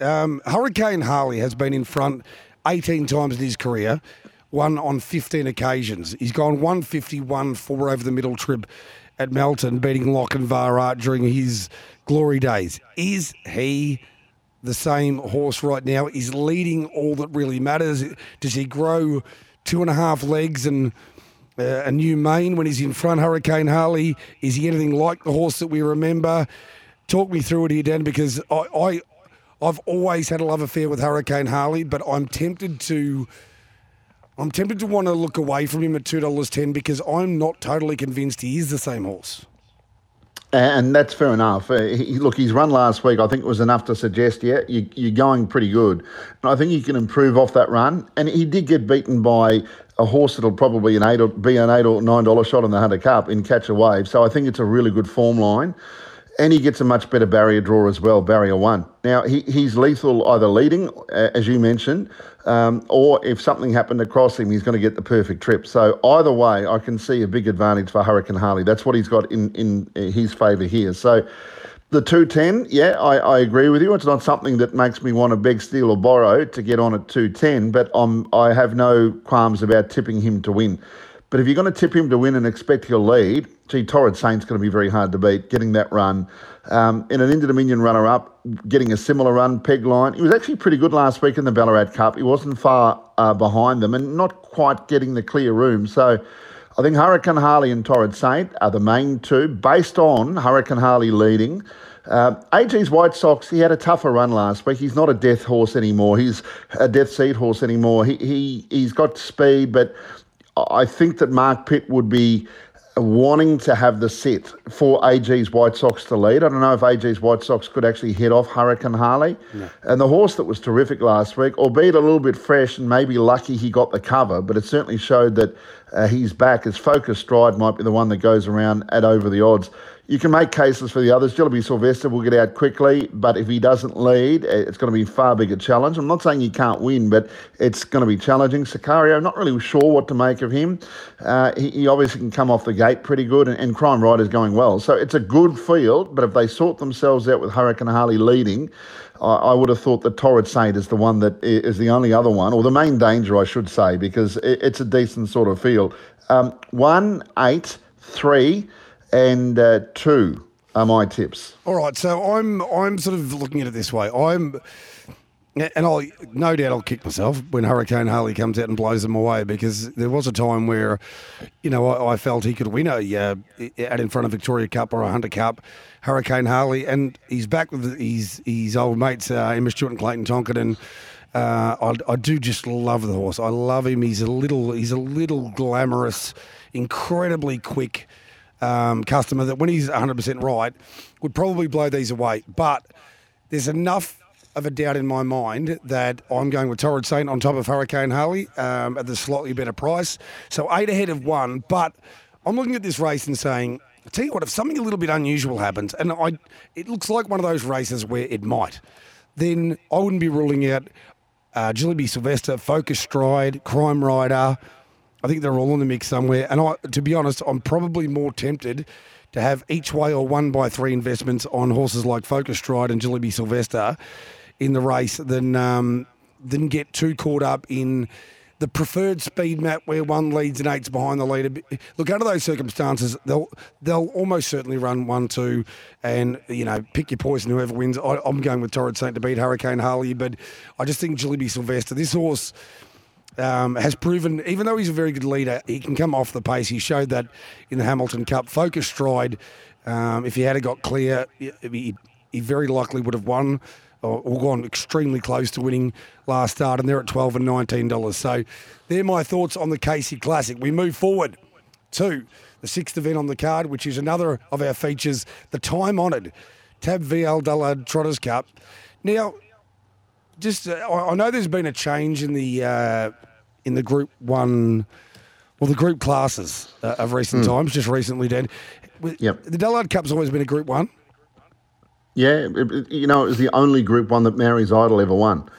[SPEAKER 2] Um, Hurricane Harley has been in front 18 times in his career, won on 15 occasions. He's gone 151 4 over the middle trip at Melton, beating Lochinvar during his glory days. Is he the same horse right now? Is leading all that really matters? Does he grow two and a half legs and uh, a new mane when he's in front? Hurricane Harley, is he anything like the horse that we remember? Talk me through it here, Dan, because I I've always had a love affair with Hurricane Harley, but I'm tempted to. I'm tempted to want to look away from him at two dollars ten because I'm not totally convinced he is the same horse.
[SPEAKER 3] And that's fair enough. Uh, he, look, his run last week, I think it was enough to suggest, yeah, you, you're going pretty good. And I think he can improve off that run. And he did get beaten by a horse that'll probably an eight or, be an eight or nine dollar shot in the Hunter Cup in Catch a Wave. So I think it's a really good form line and he gets a much better barrier draw as well, barrier one. Now, he, he's lethal either leading, as you mentioned, um, or if something happened across him, he's going to get the perfect trip. So, either way, I can see a big advantage for Hurricane Harley. That's what he's got in, in his favour here. So, the 210, yeah, I, I agree with you. It's not something that makes me want to beg, steal, or borrow to get on at 210, but I'm, I have no qualms about tipping him to win. But if you're going to tip him to win and expect he'll lead, gee, Torrid Saint's going to be very hard to beat, getting that run. Um, in an Inter Dominion runner up, getting a similar run, peg line. He was actually pretty good last week in the Ballarat Cup. He wasn't far uh, behind them and not quite getting the clear room. So I think Hurricane Harley and Torrid Saint are the main two, based on Hurricane Harley leading. Uh, AG's White Sox, he had a tougher run last week. He's not a death horse anymore. He's a death seat horse anymore. He, he, he's got speed, but I think that Mark Pitt would be wanting to have the sit for AG's White Sox to lead. I don't know if AG's White Sox could actually hit off Hurricane Harley. No. And the horse that was terrific last week, albeit a little bit fresh and maybe lucky he got the cover, but it certainly showed that uh, he's back. His focus stride might be the one that goes around at over the odds. You can make cases for the others. Jillaby Sylvester will get out quickly, but if he doesn't lead, it's going to be a far bigger challenge. I'm not saying he can't win, but it's going to be challenging. Sicario, not really sure what to make of him. Uh, he, he, obviously can come off the gate pretty good, and, and Crime Rider's going well. So it's a good field, but if they sort themselves out with Hurricane Harley leading, I, would have thought that Torrid Saint is the one that is the only other one, or the main danger, I should say, because it, it's a decent sort of field. Um, one, eight, three and uh, two are my tips.
[SPEAKER 2] All right, so I'm I'm sort of looking at it this way. I'm and I'll no doubt I'll kick myself when Hurricane Harley comes out and blows them away because there was a time where, you know, I, I felt he could win a uh, out in front of Victoria Cup or a Hunter Cup, Hurricane Harley, and he's back with his his old mates uh, Emma Stewart and Clayton Tonkin and. Uh, I, I do just love the horse. I love him. He's a little, he's a little glamorous, incredibly quick um, customer that when he's 100% right would probably blow these away. But there's enough of a doubt in my mind that I'm going with Torrid Saint on top of Hurricane Harley um, at the slightly better price. So eight ahead of one. But I'm looking at this race and saying, I tell you what, if something a little bit unusual happens, and I, it looks like one of those races where it might, then I wouldn't be ruling out uh, Jillaby Sylvester, Focus Stride, Crime Rider, I think they're all in the mix somewhere. And I, to be honest, I'm probably more tempted to have each way or one by three investments on horses like Focus Stride and Jillaby Sylvester in the race than um, than get too caught up in the preferred speed map where one leads and eight's behind the leader. Look, under those circumstances, they'll they'll almost certainly run one, two, and you know pick your poison. Whoever wins, I, am going with Torrid Saint to beat Hurricane Harley, but I just think Jillaby Sylvester. This horse um, has proven, even though he's a very good leader, he can come off the pace. He showed that in the Hamilton Cup. Focus stride. Um, if he had got clear, he, he, very likely would have won or, or, gone extremely close to winning last start, and they're at twelve and nineteen dollars. So, they're my thoughts on the Casey Classic. We move forward to the sixth event on the card, which is another of our features, the time-honoured Tab VL Dullard Trotters Cup. Now, just uh, I know there's been a change in the uh, in the Group One, well, the group classes uh, of recent mm. times. Just recently, Dan.
[SPEAKER 3] Yep.
[SPEAKER 2] The Dullard Cup's always been a Group One.
[SPEAKER 3] Yeah, it, you know, it was the only Group One that Maori's Idol ever won.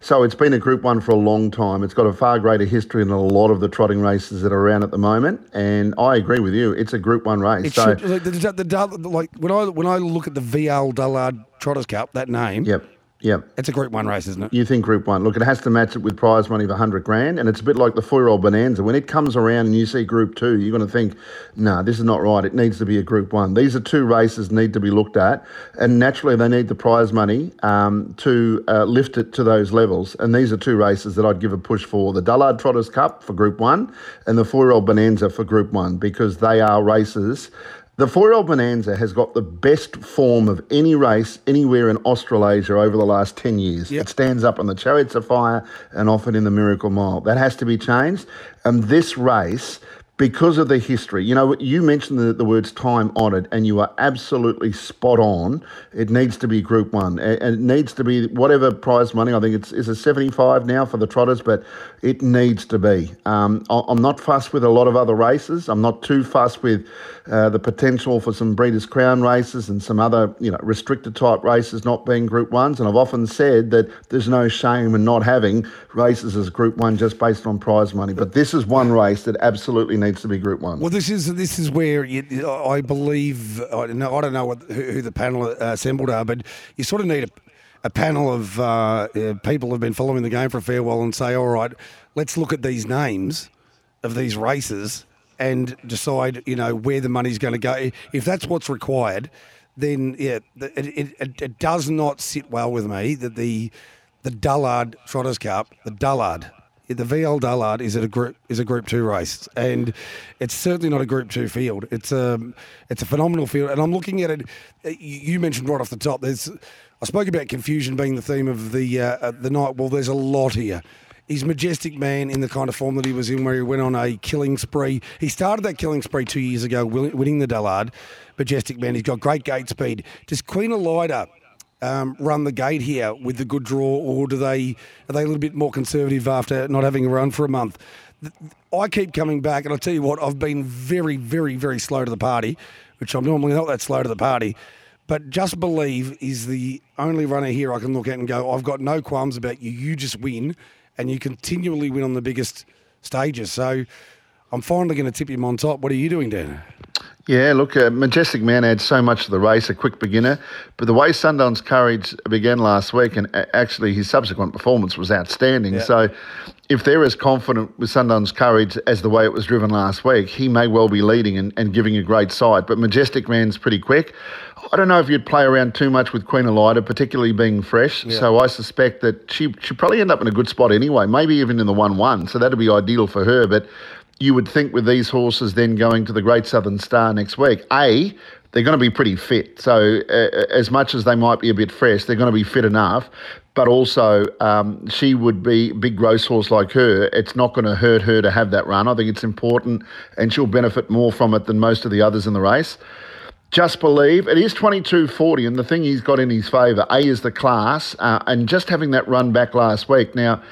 [SPEAKER 3] So it's been a Group One for a long time. It's got a far greater history than a lot of the trotting races that are around at the moment. And I agree with you. It's a Group One race.
[SPEAKER 2] It so, should, like, the, the, the, like when I when I look at the VL Dullard Trotters Cup, that name.
[SPEAKER 3] Yep yeah.
[SPEAKER 2] It's a Group 1 race, isn't it?
[SPEAKER 3] You think Group 1. Look, it has to match it with prize money of 100 grand, and it's a bit like the four-year-old Bonanza. When it comes around and you see Group 2, you're going to think, no, nah, this is not right. It needs to be a Group 1. These are two races need to be looked at, and naturally they need the prize money um, to uh, lift it to those levels. And these are two races that I'd give a push for. The Dullard Trotters Cup for Group 1 and the four-year-old Bonanza for Group 1 because they are races the four-year-old Bonanza has got the best form of any race anywhere in Australasia over the last 10 years. Yep. It stands up on the Chariots of Fire and often in the Miracle Mile. That has to be changed. And this race because of the history. You know, you mentioned the, the words time honoured, and you are absolutely spot on. It needs to be Group One, and it needs to be whatever prize money. I think it's is a seventy five now for the trotters, but it needs to be. Um, I'm not fussed with a lot of other races. I'm not too fussed with uh, the potential for some Breeders' Crown races and some other, you know, restricted type races not being Group Ones. And I've often said that there's no shame in not having races as Group One just based on prize money. But this is one race that absolutely needs to be Group One.
[SPEAKER 2] Well, this is this is where you, I believe I don't know, I don't know what, who, who the panel uh, assembled are, but you sort of need a a panel of uh, uh, people who've been following the game for a fair while and say, all right, let's look at these names of these races and decide, you know, where the money's going to go. If that's what's required, then yeah, it, it, it, does not sit well with me that the the Dullard Trotters Cup, the Dullard the VL Dullard is a group is a Group Two race, and it's certainly not a Group Two field. It's a it's a phenomenal field, and I'm looking at it. You mentioned right off the top. There's I spoke about confusion being the theme of the uh, the night. Well, there's a lot here. He's majestic man in the kind of form that he was in, where he went on a killing spree. He started that killing spree two years ago, winning the Dullard. Majestic man. He's got great gate speed. Does Queen Elida um, run the gate here with the good draw, or do they are they a little bit more conservative after not having a run for a month? I keep coming back, and I tell you what, I've been very, very, very slow to the party, which I'm normally not that slow to the party. But just believe is the only runner here I can look at and go, I've got no qualms about you. You just win, and you continually win on the biggest stages. So I'm finally going to tip him on top. What are you doing, Dan?
[SPEAKER 3] Yeah, look, uh, Majestic Man adds so much to the race, a quick beginner. But the way Sundon's Courage began last week, and actually his subsequent performance was outstanding. Yeah. So if they're as confident with Sundon's Courage as the way it was driven last week, he may well be leading and, and giving a great sight. But Majestic Man's pretty quick. I don't know if you'd play around too much with Queen Elida, particularly being fresh. Yeah. So I suspect that she she'd probably end up in a good spot anyway, maybe even in the 1 1. So that'd be ideal for her. But you would think with these horses then going to the Great Southern Star next week, A, they're going to be pretty fit. So, uh, as much as they might be a bit fresh, they're going to be fit enough. But also, um, she would be big gross horse like her. It's not going to hurt her to have that run. I think it's important, and she'll benefit more from it than most of the others in the race. Just believe it is 22.40, and the thing he's got in his favour, A is the class, uh, and just having that run back last week. Now,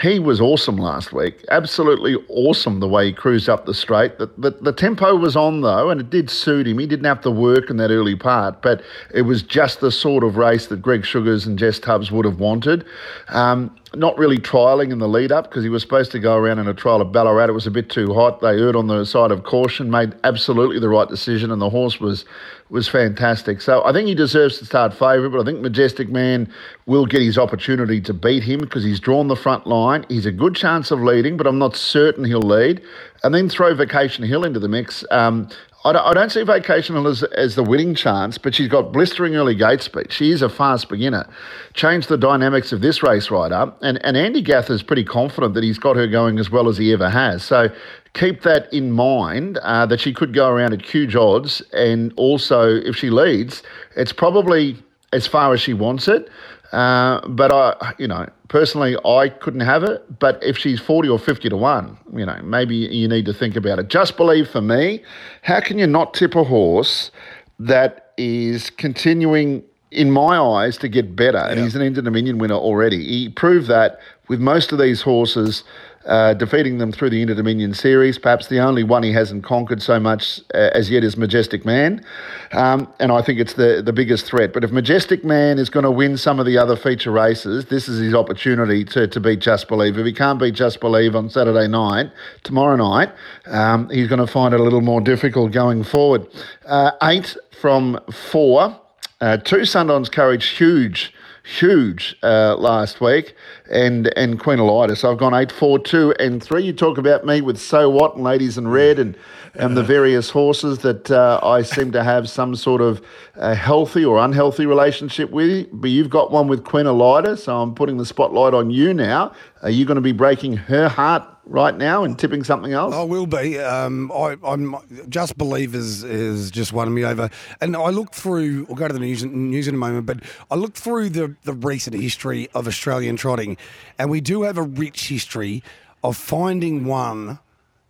[SPEAKER 3] he was awesome last week. Absolutely awesome the way he cruised up the straight. The, the, the, tempo was on, though, and it did suit him. He didn't have to work in that early part, but it was just the sort of race that Greg Sugars and Jess Tubbs would have wanted. Um, not really trialling in the lead up because he was supposed to go around in a trial of Ballarat. It was a bit too hot. They erred on the side of caution, made absolutely the right decision, and the horse was was fantastic. So I think he deserves to start favourite, but I think Majestic Man will get his opportunity to beat him because he's drawn the front line. He's a good chance of leading, but I'm not certain he'll lead. And then throw Vacation Hill into the mix. Um, I don't, see Vacation as, as the winning chance, but she's got blistering early gate speed. She is a fast beginner. Change the dynamics of this race rider, and, and Andy Gath is pretty confident that he's got her going as well as he ever has. So keep that in mind uh, that she could go around at huge odds, and also if she leads, it's probably as far as she wants it. Uh, but I, you know, personally, I couldn't have it. But if she's 40 or 50 to 1, you know, maybe you need to think about it. Just believe for me, how can you not tip a horse that is continuing, in my eyes, to get better? And he's an Inter Dominion winner already. He proved that with most of these horses uh, defeating them through the Inter Dominion Series. Perhaps the only one he hasn't conquered so much uh, as yet is Majestic Man. Um, and I think it's the, the biggest threat. But if Majestic Man is going to win some of the other feature races, this is his opportunity to, to beat Just Believe. If he can't beat Just Believe on Saturday night, tomorrow night, um, he's going to find it a little more difficult going forward. Uh, eight from four. Uh, two Sundons Courage, huge huge uh, last week, and and Queen Elida. So I've gone eight, four, two, and three. You talk about me with So What and Ladies in Red and and the various horses that uh, I seem to have some sort of uh, healthy or unhealthy relationship with. But you've got one with Queen Elida, so I'm putting the spotlight on you now. Are you going to be breaking her heart right now and tipping something else?
[SPEAKER 2] I will be. Um, I, am just believe is just won me over, and I look through. We'll go to the news, news in a moment, but I look through the the recent history of Australian trotting, and we do have a rich history of finding one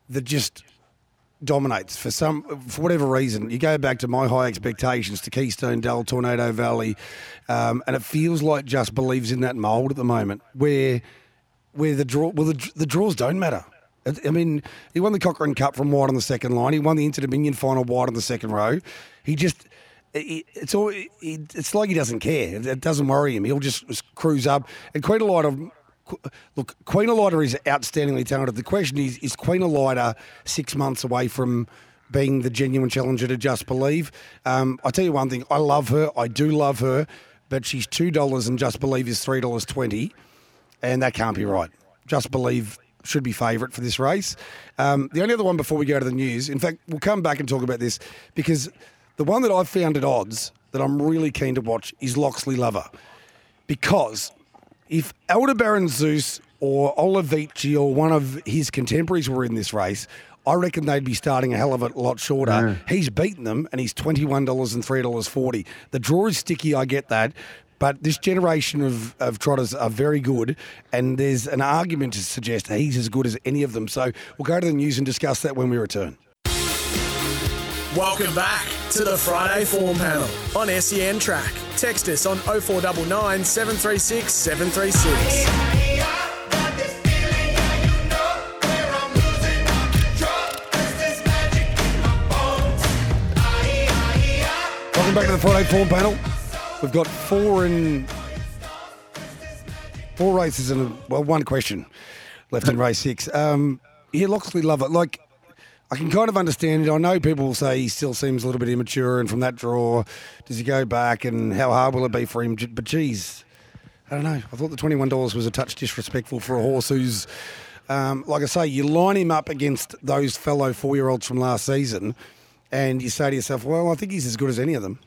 [SPEAKER 2] that just dominates for some for whatever reason. You go back to my high expectations to Keystone Del, Tornado Valley, um, and it feels like just believes in that mould at the moment where where the draw well the, the draws don't matter. I mean, he won the Cochrane Cup from wide on the second line. He won the Inter Dominion final wide on the second row. He just it's all it's like he doesn't care. It doesn't worry him. He'll just cruise up. And Queen Elida, look, Queen Elida is outstandingly talented. The question is, is Queen Elida six months away from being the genuine challenger to Just Believe? Um, I tell you one thing, I love her. I do love her, but she's two dollars and Just Believe is three dollars twenty and that can't be right. Just believe should be favourite for this race. Um, the only other one before we go to the news, in fact, we'll come back and talk about this because the one that I've found at odds that I'm really keen to watch is Loxley Lover because if Aldebaran Zeus or Olivici or one of his contemporaries were in this race, I reckon they'd be starting a hell of a lot shorter. He's beaten them, and he's twenty one dollars and three dollars forty. The draw is sticky. I get that. But this generation of, of trotters are very good, and there's an argument to suggest he's as good as any of them. So we'll go to the news and discuss that when we return.
[SPEAKER 1] Welcome back to the Friday Form Panel on SEN Track. Text us on 0499 736 736.
[SPEAKER 2] Welcome back to the Friday Form Panel. We've got four in four races and well, one question left in (laughs) race six. Um, yeah, Loxley love it. Like I can kind of understand it. I know people will say he still seems a little bit immature, and from that draw, does he go back, and how hard will it be for him? But geez, I don't know. I thought the twenty-one dollars was a touch disrespectful for a horse who's, um, like I say, you line him up against those fellow four-year-olds from last season, and you say to yourself, "Well, I think he's as good as any of them."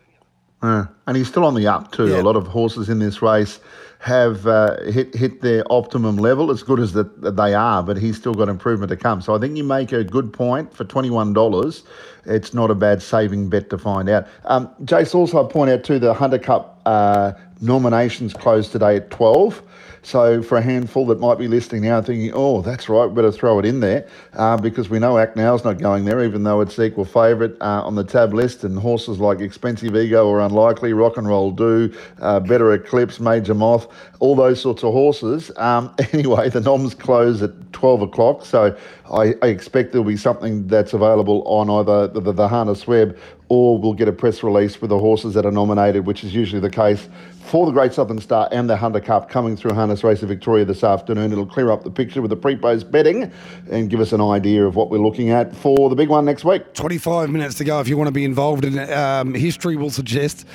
[SPEAKER 3] Uh, and he's still on the up too.
[SPEAKER 2] Yeah.
[SPEAKER 3] A lot of horses in this race have uh, hit hit their optimum level, as good as that that they are, but he's still got improvement to come. So I think you make a good point for twenty one dollars. It's not a bad saving bet to find out. Um, Jace, also I point out too the Hunter Cup uh, nominations closed today at twelve. So for a handful that might be listening now, thinking, "Oh, that's right, better throw it in there," uh, because we know Act Now's not going there, even though it's equal favourite uh, on the tab list, and horses like Expensive Ego or Unlikely, Rock and Roll Do, uh, Better Eclipse, Major Moth, all those sorts of horses. Um, (laughs) anyway, the noms close at twelve o'clock, so I, I expect there'll be something that's available on either the, the, the harness web or we'll get a press release with the horses that are nominated, which is usually the case for the Great Southern Star and the Hunter Cup coming through Harness Race of Victoria this afternoon. It'll clear up the picture with the pre-post betting and give us an idea of what we're looking at for the big one next week.
[SPEAKER 2] 25 minutes to go if you want to be involved in. Um, history will suggest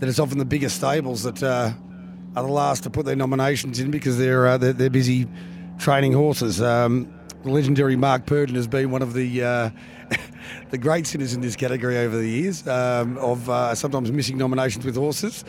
[SPEAKER 2] that it's often the biggest stables that uh, are the last to put their nominations in because they're uh, they're, they're busy training horses. Um, the legendary Mark Purdon has been one of the uh, (laughs) the great sinners in this category over the years um, of uh, sometimes missing nominations with horses.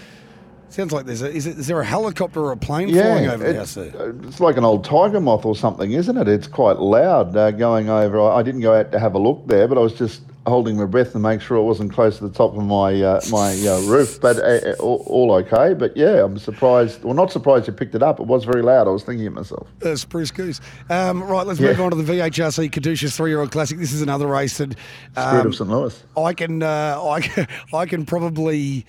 [SPEAKER 2] Sounds like there's a is, it, is there a helicopter or a plane flying over
[SPEAKER 3] it-
[SPEAKER 2] there?
[SPEAKER 3] it's like an old tiger moth or something, isn't it? It's quite loud uh, going over. I I didn't go out to have a look there, but I was just holding my breath to make sure it wasn't close to the top of my uh, my uh, roof. But uh, uh, all, all okay. But yeah, I'm surprised. Well, not surprised you picked it up. It was very loud. I was thinking of myself.
[SPEAKER 2] Uh, Spruce Goose. Um, right, let's
[SPEAKER 3] Yeah.
[SPEAKER 2] move on to the VHRC Caduceus three-year-old classic. This is another race that
[SPEAKER 3] Spirit
[SPEAKER 2] um,
[SPEAKER 3] of St. Louis.
[SPEAKER 2] I can, uh, (laughs) I can, I can probably,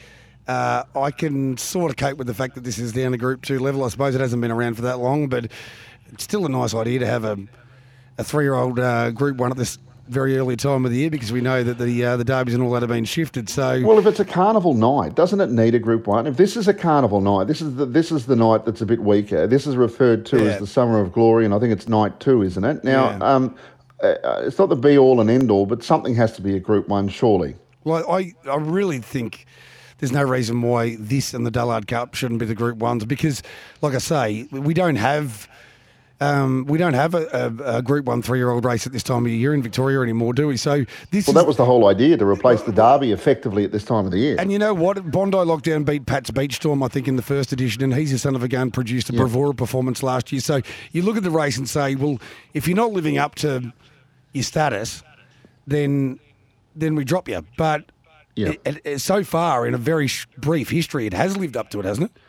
[SPEAKER 2] uh, I can sort of cope with the fact that this is down to Group Two level. I suppose it hasn't been around for that long, but it's still a nice idea to have a, a three-year-old uh, Group One at this very early time of the year because we know that the uh, the derbies and all that have been shifted. So
[SPEAKER 3] Well, if it's a carnival night, doesn't it need a Group One? If this is a carnival night, this is the this is the night that's a bit weaker. This is referred to
[SPEAKER 2] Yeah.
[SPEAKER 3] as the Summer of Glory, and I think it's night two, isn't it? Now,
[SPEAKER 2] Yeah.
[SPEAKER 3] um, uh, it's not the be all and end all, but something has to be a Group One, surely.
[SPEAKER 2] Well, I, I really think there's no reason why this and the Dullard Cup shouldn't be the Group Ones because, like I say, we don't have. Um, we don't have a, a, a Group One three-year-old race at this time of year in Victoria anymore, do we? So this
[SPEAKER 3] Well, that was the whole idea to replace the Derby effectively at this time of the year.
[SPEAKER 2] and you know what? Bondi Lockdown beat Pat's Beach Storm, I think, in the first edition, and he's a son of a gun, produced a bravura performance last year. So you look at the race and say, well, if you're not living up to your status, then then we drop you. But
[SPEAKER 3] Yeah.
[SPEAKER 2] it, it, so far, in a very sh- brief history, it has lived up to it, hasn't it?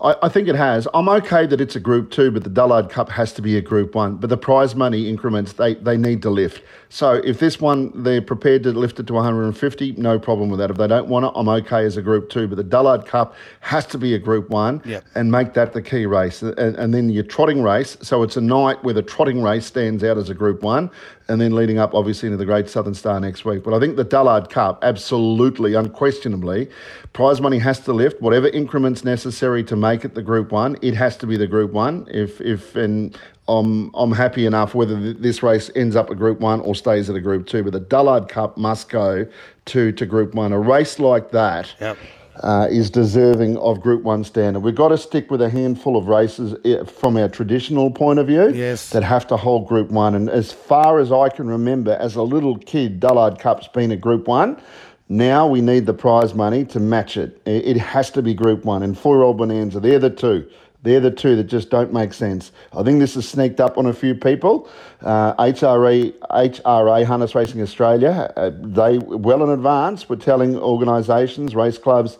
[SPEAKER 3] I, I think it has. I'm okay that it's a Group Two, but the Dullard Cup has to be a Group One. But the prize money increments they they need to lift. So if this one they're prepared to lift it to 150, no problem with that. If they don't want it, I'm okay as a Group Two. But the Dullard Cup has to be a Group One,
[SPEAKER 2] Yep.
[SPEAKER 3] and make that the key race. And, and then your trotting race. So it's a night where the trotting race stands out as a Group One, and then leading up obviously into the Great Southern Star next week. But I think the Dullard Cup, absolutely, unquestionably, prize money has to lift. Whatever increments necessary to make it the Group One, it has to be the Group One. If if and I'm I'm happy enough whether this race ends up a Group One or stays at a Group Two. But the Dullard Cup must go to to Group One. A race like that
[SPEAKER 2] Yep.
[SPEAKER 3] Uh, is deserving of Group One standard. We've got to stick with a handful of races eh, from our traditional point of view
[SPEAKER 2] Yes.
[SPEAKER 3] that have to hold Group One. And as far as I can remember, as a little kid, Dullard Cup's been a Group One. Now we need the prize money to match it. It has to be Group One. And four-year-old Bonanza, they're the two. They're the two that just don't make sense. I think this has sneaked up on a few people. Uh, HRE, HRA, Harness Racing Australia, uh, they well in advance were telling organisations, race clubs,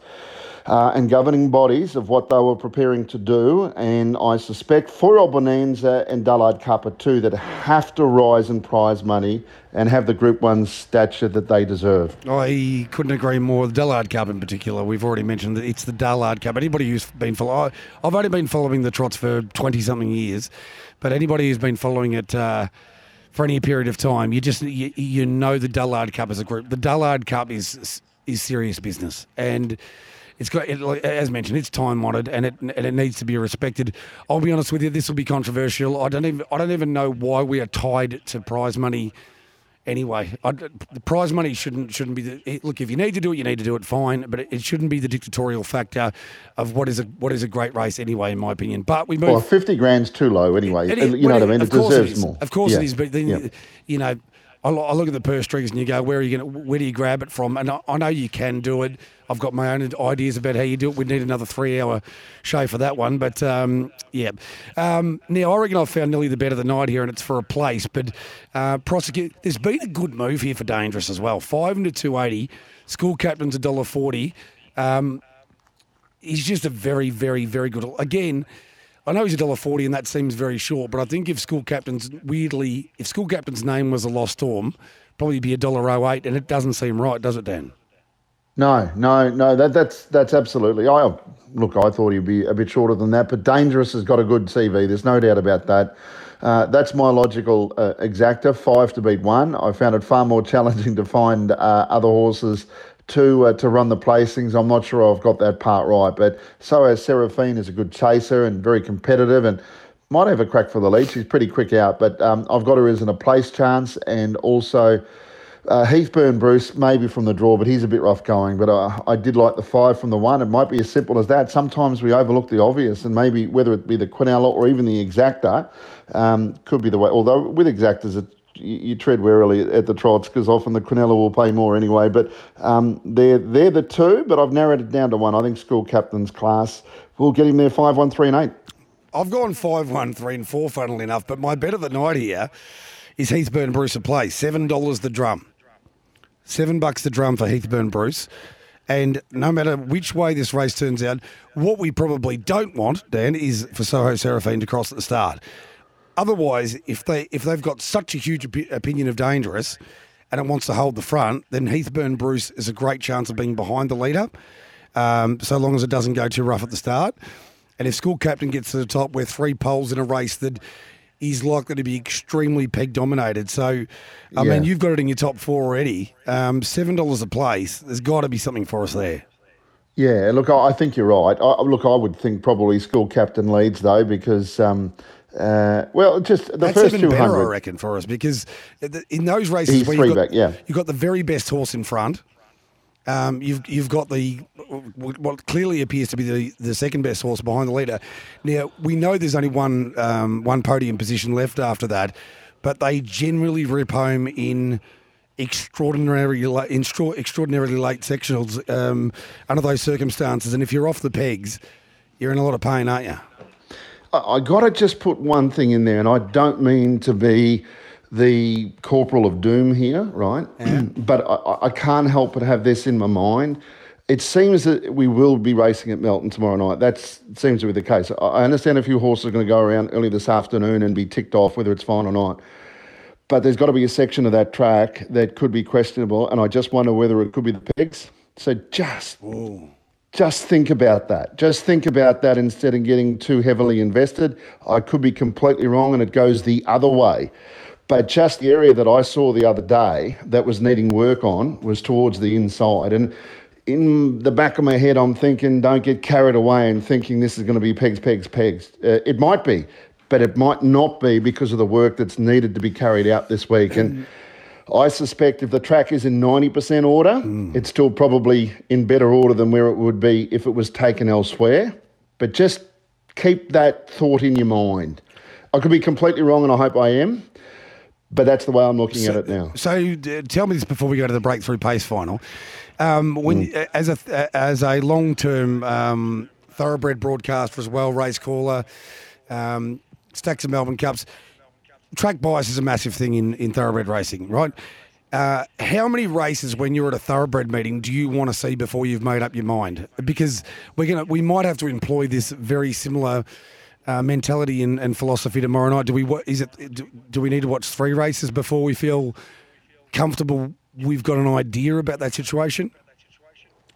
[SPEAKER 3] uh, and governing bodies of what they were preparing to do. And I suspect for Bonanza and Dullard Cup too that have to rise in prize money and have the Group 1 stature that they deserve.
[SPEAKER 2] I couldn't agree more. The Dullard Cup in particular, we've already mentioned that it's the Dullard Cup. Anybody who's been following, I've only been following the trots for 20 something years, but anybody who's been following it, uh, for any period of time, you just you, you know the Dullard Cup as a group. The Dullard Cup is is serious business, and it's got, it, as mentioned, it's time honoured and it and it needs to be respected. I'll be honest with you, this will be controversial. I don't even I don't even know why we are tied to prize money. Anyway, I, the prize money shouldn't shouldn't be the look. If you need to do it, you need to do it. Fine, but it, it shouldn't be the dictatorial factor of what is a what is a great race anyway, in my opinion. But we move.
[SPEAKER 3] Well, fifty grand's too low anyway. It, you know what I mean? It deserves more.
[SPEAKER 2] Of course yeah. it is, but then yeah. you know I, look at the purse strings and you go, where are you going? Where do you grab it from? And I, I, know you can do it. I've got my own ideas about how you do it. We need another three-hour show for that one, but um, yeah. Um, now I reckon I've found nearly the bet of the night here, and it's for a place. But uh, prosecute. There's been a good move here for Dangerous as well. Five into two eighty. School captain's a dollar forty. Um, he's just a very, very, very good. Again I know he's a dollar forty, and that seems very short. But I think if school captain's weirdly, if school captain's name was a lost storm, probably be a dollar oh eight, and it doesn't seem right, does it, Dan?
[SPEAKER 3] No, no, no. That, that's that's absolutely. I look. I thought he'd be a bit shorter than that, but Dangerous has got a good CV. There's no doubt about that. Uh, that's my logical uh. Five to beat one. I found it far more (laughs) challenging to find uh, other horses to uh, to run the placings. I'm not sure I've got that part right, but so as Seraphine is a good chaser and very competitive and might have a crack for the lead. She's pretty quick out, but um, I've got her as in a place chance and also. Uh, Heathburn Bruce, maybe from the draw, but he's a bit rough going. But uh, I did like the five from the one. It might be as simple as that. Sometimes we overlook the obvious, and maybe whether it be the Quinella or even the exacta um, could be the way. Although with exactas, it you, you tread warily at the trots because often the Quinella will pay more anyway. But um, they're they're the two, but I've narrowed it down to one. I think school captain's class will get him there five one three and eight.
[SPEAKER 2] I've gone five one three and four, funnily enough. But my bet of the night here is Heathburn Bruce a play seven dollars the drum, seven bucks the drum for Heathburn Bruce. And no matter which way this race turns out, what we probably don't want, Dan, is for Soho Seraphine to cross at the start. Otherwise, if they if they've got such a huge op- opinion of dangerous, and it wants to hold the front, then Heathburn Bruce is a great chance of being behind the leader, um, so long as it doesn't go too rough at the start. And if School Captain gets to the top, we're three poles in a race that is likely to be extremely peg dominated. So, I yeah. mean, you've got it in your top four already. Um, Seven dollars a place. There's got to be something for us there.
[SPEAKER 3] Yeah, look, I think you're right. I, look, I would think probably School Captain leads though because. Um, uh, well, just the
[SPEAKER 2] That's
[SPEAKER 3] first
[SPEAKER 2] even
[SPEAKER 3] 200.
[SPEAKER 2] better, I reckon, for us because in those races
[SPEAKER 3] He's
[SPEAKER 2] where you've got,
[SPEAKER 3] back, yeah.
[SPEAKER 2] you've got the very best horse in front. Um, you've you've got the what clearly appears to be the, the second best horse behind the leader. Now we know there's only one um, one podium position left after that, but they generally rip home in extraordinarily in extraordinarily late sectionals um, under those circumstances. And if you're off the pegs, you're in a lot of pain, aren't you?
[SPEAKER 3] I got to just put one thing in there, and I don't mean to be the corporal of doom here, right? Yeah. (clears throat) but I, I, can't help but have this in my mind. It seems that we will be racing at Melton tomorrow night. That seems to be the case. I understand a few horses are going to go around early this afternoon and be ticked off, whether it's fine or not. But there's got to be a section of that track that could be questionable, and I just wonder whether it could be the pegs. So just just think about that. Just think about that instead of getting too heavily invested. I could be completely wrong and it goes the other way. But just the area that I saw the other day that was needing work on was towards the inside. And in the back of my head, I'm thinking, don't get carried away and thinking this is going to be pegs, pegs, pegs. Uh, it might be, but it might not be because of the work that's needed to be carried out this week. And I suspect if the track is in 90% order, mm. it's still probably in better order than where it would be if it was taken elsewhere. But just keep that thought in your mind. I could be completely wrong, and I hope I am. But that's the way I'm looking
[SPEAKER 2] so,
[SPEAKER 3] at it now.
[SPEAKER 2] So, uh, tell me this before we go to the breakthrough pace final. Um, when, mm. as a as a long term um, thoroughbred broadcaster as well, race caller, um, stacks of Melbourne Cups. Track bias is a massive thing in, in thoroughbred racing, right? Uh, how many races when you're at a thoroughbred meeting do you want to see before you've made up your mind? Because we're gonna we might have to employ this very similar uh, mentality and, and philosophy tomorrow night. Do we is it? Do, do we need to watch three races before we feel comfortable? We've got an idea about that situation.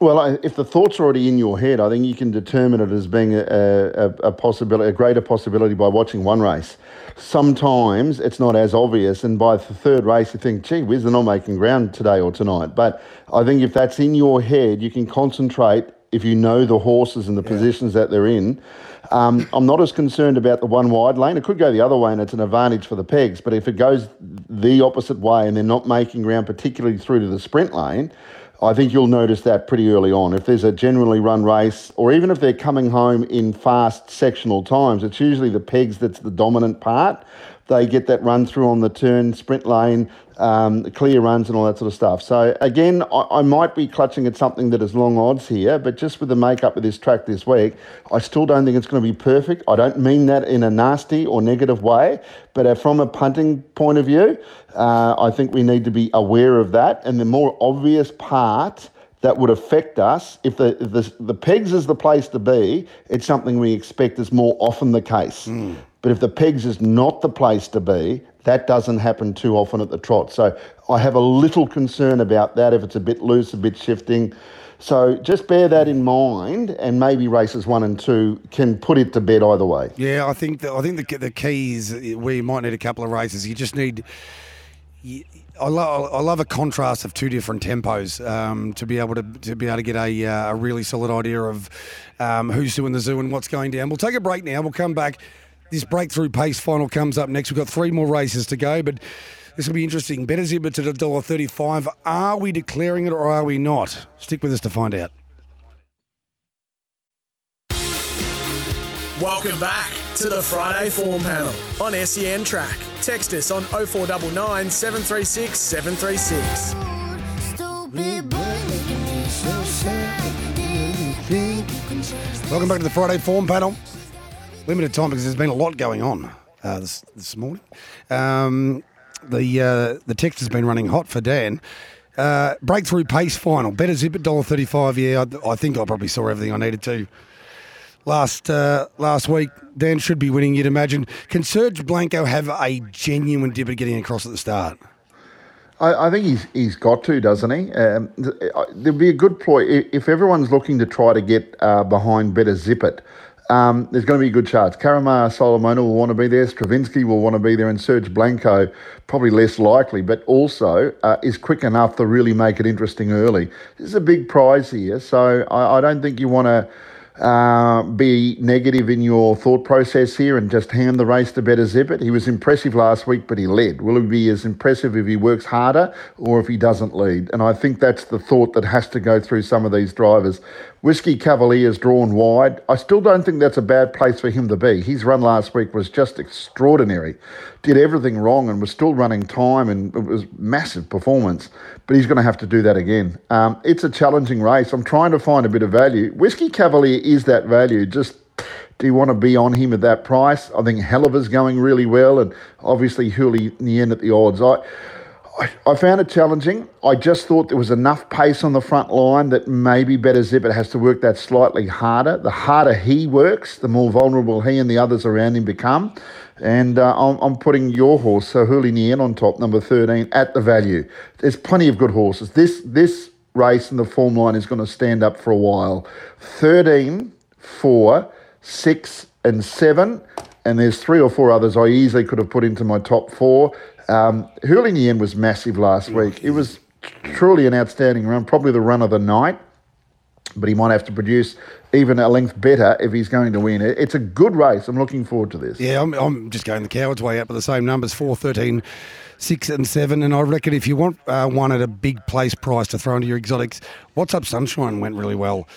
[SPEAKER 3] Well, I- if the thought's are already in your head, I think you can determine it as being a, a, a possibility, a greater possibility by watching one race. Sometimes it's not as obvious, and by the third race, you think, gee whiz, they're not making ground today or tonight. But I think if that's in your head, you can concentrate if you know the horses and the positions that they're in. Um, I'm not as concerned about the one wide lane. It could go the other way, and it's an advantage for the pegs. But if it goes the opposite way and they're not making ground, particularly through to the sprint lane, I think you'll notice that pretty early on. If there's a generally run race, or even if they're coming home in fast sectional times, it's usually the pegs that's the dominant part. They get that run through on the turn, sprint lane, um, clear runs, and all that sort of stuff. So, again, I, I might be clutching at something that is long odds here, but just with the makeup of this track this week, I still don't think it's going to be perfect. I don't mean that in a nasty or negative way, but uh, from a punting point of view, uh, I think we need to be aware of that. And the more obvious part that would affect us, if the, if the, the pegs is the place to be, it's something we expect is more often the case. But if the pegs is not the place to be, that doesn't happen too often at the trot. So I have a little concern about that if it's a bit loose, a bit shifting. So just bear that in mind, and maybe races one and two can put it to bed either way.
[SPEAKER 2] Yeah, I think that I think the the key is where you might need a couple of races. You just need. you- I love I love a contrast of two different tempos um, to be able to to be able to get a, uh, a really solid idea of um, who's doing the zoo and what's going down. We'll take a break now. We'll come back. This breakthrough pace final comes up next. We've got three more races to go, but this will be interesting. Better zip it to the dollar thirty-five. Are we declaring it or are we not? Stick with us to find out.
[SPEAKER 1] Welcome back to the Friday Form Panel on SEN Track. Text us on 0499 736 736.
[SPEAKER 2] Welcome back to the Friday Form Panel. Limited time because there's been a lot going on uh, this this morning. Um, the uh, the text has been running hot for Dan. Uh, breakthrough pace final. Better zip at dollar thirty five. Yeah, I, I think I probably saw everything I needed to last uh, last week. Dan should be winning. You'd imagine. Can Serge Blanco have a genuine dip at getting across at the start?
[SPEAKER 3] I, I think he's he's got to, doesn't he? Um, th- there'd be a good ploy if everyone's looking to try to get uh, behind better zip it. Um, there's going to be good chance. Karamar Solomona will want to be there. Stravinsky will want to be there, and Serge Blanco probably less likely, but also uh, is quick enough to really make it interesting early. This is a big prize here, so I, I don't think you want to uh, be negative in your thought process here and just hand the race to Better Zip It. He was impressive last week, but he led. Will he be as impressive if he works harder or if he doesn't lead? And I think that's the thought that has to go through some of these drivers. Whiskey Cavalier's drawn wide. I still don't think that's a bad place for him to be. His run last week was just extraordinary. Did everything wrong and was still running time, and it was massive performance. But he's going to have to do that again. Um, it's a challenging race. I'm trying to find a bit of value. Whiskey Cavalier is that value. Just do you want to be on him at that price? I think Helliver's going really well, and obviously Huli Nien at the odds. I, I, I found it challenging. I just thought there was enough pace on the front line that maybe Better Zip it has to work that slightly harder. The harder he works, the more vulnerable he and the others around him become. And uh, I'm, I'm putting your horse, so Huli Nien, on top, number 13, at the value. There's plenty of good horses. This this race in the form line is going to stand up for a while. 13, 4, 6, and 7. And there's three or four others I easily could have put into my top four. Um, Hurley in the end was massive last week. It was truly an outstanding run, probably the run of the night but he might have to produce even a length better if he's going to win. It's a good race. I'm looking forward to this.
[SPEAKER 2] Yeah, I'm, I'm just going the coward's way up with the same numbers 4, 13, 6, and 7. And I reckon if you want uh, one at a big place price to throw into your exotics, What's Up Sunshine went really well.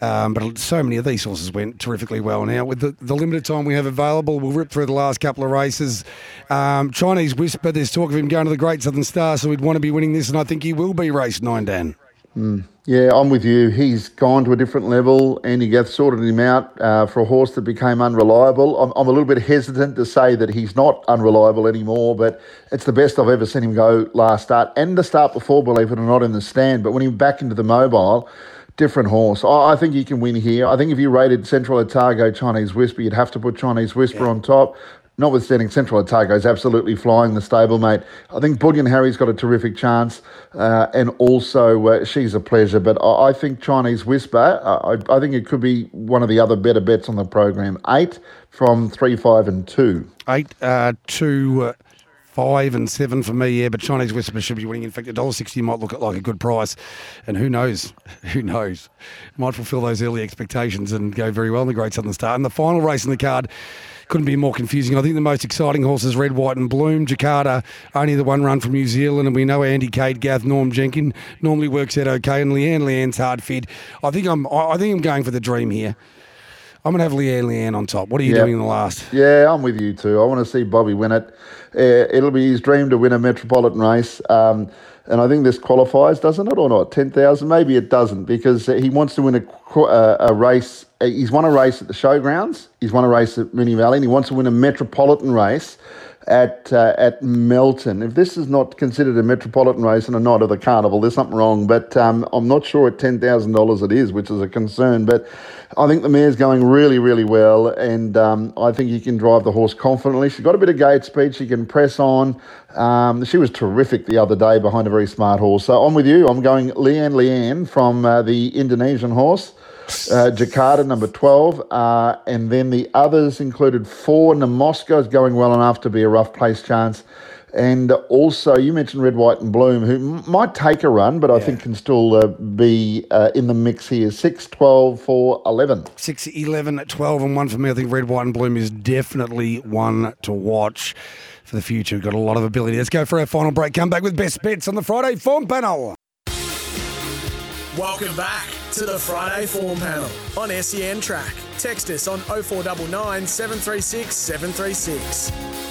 [SPEAKER 2] Um, but so many of these horses went terrifically well. Now, with the, the limited time we have available, we'll rip through the last couple of races. Um, Chinese Whisper, there's talk of him going to the Great Southern Star, so we'd want to be winning this, and I think he will be race nine, Dan.
[SPEAKER 3] Yeah, I'm with you. He's gone to a different level. Andy Gath sorted him out uh, for a horse that became unreliable. I'm, I'm a little bit hesitant to say that he's not unreliable anymore, but it's the best I've ever seen him go last start and the start before, believe it or not, in the stand. But when he back into the mobile, different horse. I, I think he can win here. I think if you rated Central Otago Chinese Whisper, you'd have to put Chinese Whisper on top. Notwithstanding, Central Otago is absolutely flying the stablemate. I think Bullion Harry's got a terrific chance, uh, and also uh, she's a pleasure. But I, I think Chinese Whisper, uh, I, I think it could be one of the other better bets on the program. Eight from three, five, and two.
[SPEAKER 2] Eight, uh, two, uh, five, and seven for me. Yeah, but Chinese Whisper should be winning. In fact, a dollar sixty might look like a good price, and who knows? (laughs) Who knows? Might fulfil those early expectations and go very well in the Great Southern Star. And the final race in the card. Couldn't be more confusing. I think the most exciting horses Red, White, and Bloom. Jakarta, only the one run from New Zealand, and we know Andy Cade, Gath, Norm Jenkin normally works out okay, and Leanne, Leanne's hard fit. I think I'm, I think I'm going for the dream here. I'm going to have Leanne, Leanne on top. What are you
[SPEAKER 3] Yep.
[SPEAKER 2] doing in the last?
[SPEAKER 3] Yeah, I'm with you too. I want to see Bobby win it. Uh, it'll be his dream to win a metropolitan race. Um, and I think this qualifies, doesn't it, or not? 10,000? Maybe it doesn't because he wants to win a, uh, a race. He's won a race at the showgrounds, he's won a race at Moonee Valley, and he wants to win a metropolitan race at uh, at Melton. If this is not considered a metropolitan race and a night of the carnival, there's something wrong. But um, I'm not sure at ten thousand dollars it is, which is a concern. But I think the mare's going really, really well, and um, I think he can drive the horse confidently. She's got a bit of gate speed. She can press on. Um, she was terrific the other day behind a very smart horse. So I'm with you. I'm going Leanne Leanne from uh, the Indonesian horse. Uh, Jakarta, number 12. Uh, and then the others included four. Namoska is going well enough to be a rough place chance. And also, you mentioned Red, White, and Bloom, who m- might take a run, but I think can still uh, be uh, in the mix here. 6, 12, 4, 11.
[SPEAKER 2] 6, 11, 12, and 1 for me. I think Red, White, and Bloom is definitely one to watch for the future. We've Got a lot of ability. Let's go for our final break. Come back with best bets on the Friday form panel.
[SPEAKER 1] Welcome back to the Friday Form Panel on SEN Track. Text us on 0499 736 736.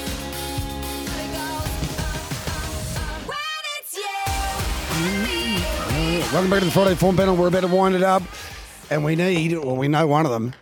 [SPEAKER 2] Welcome back to the Friday form panel. We're about to wind it up, and we need, well, we know one of them.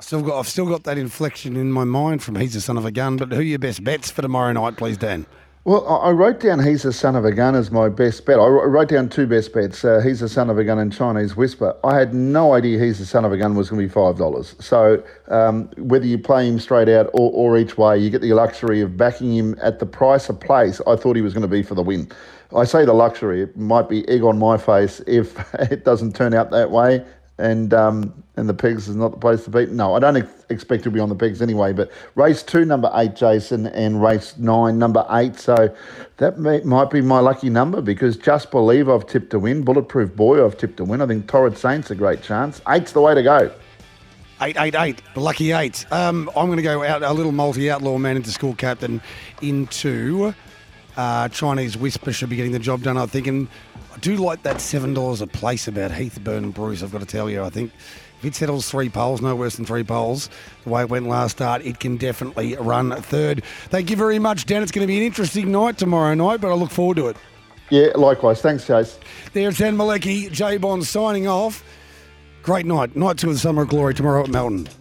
[SPEAKER 2] Still got, I've still got that inflection in my mind from He's the Son of a Gun. But who are your best bets for tomorrow night, please, Dan?
[SPEAKER 3] Well, I wrote down He's the Son of a Gun as my best bet. I wrote down two best bets uh, He's the Son of a Gun and Chinese Whisper. I had no idea He's the Son of a Gun was going to be $5. So um, whether you play him straight out or, or each way, you get the luxury of backing him at the price of place I thought he was going to be for the win. I say the luxury, it might be egg on my face if (laughs) it doesn't turn out that way. And um, and the pegs is not the place to be. No, I don't ex- expect to be on the pegs anyway. But race two, number eight, Jason, and race nine, number eight. So that may, might be my lucky number because just believe I've tipped to win. Bulletproof boy, I've tipped to win. I think Torrid Saints a great chance. Eight's the way to go.
[SPEAKER 2] Eight, eight, eight. Lucky eight. Um, I'm going to go out a little multi-outlaw man into school captain into uh, Chinese Whisper should be getting the job done. I think, and do like that seven dollars a place about Heathburn and Bruce. I've got to tell you, I think if it settles three poles, no worse than three poles, the way it went last start, it can definitely run third. Thank you very much, Dan. It's going to be an interesting night tomorrow night, but I look forward to it.
[SPEAKER 3] Yeah, likewise. Thanks, Chase.
[SPEAKER 2] There's Dan Malecki, J Bond signing off. Great night. Night two of the Summer of Glory tomorrow at Melton.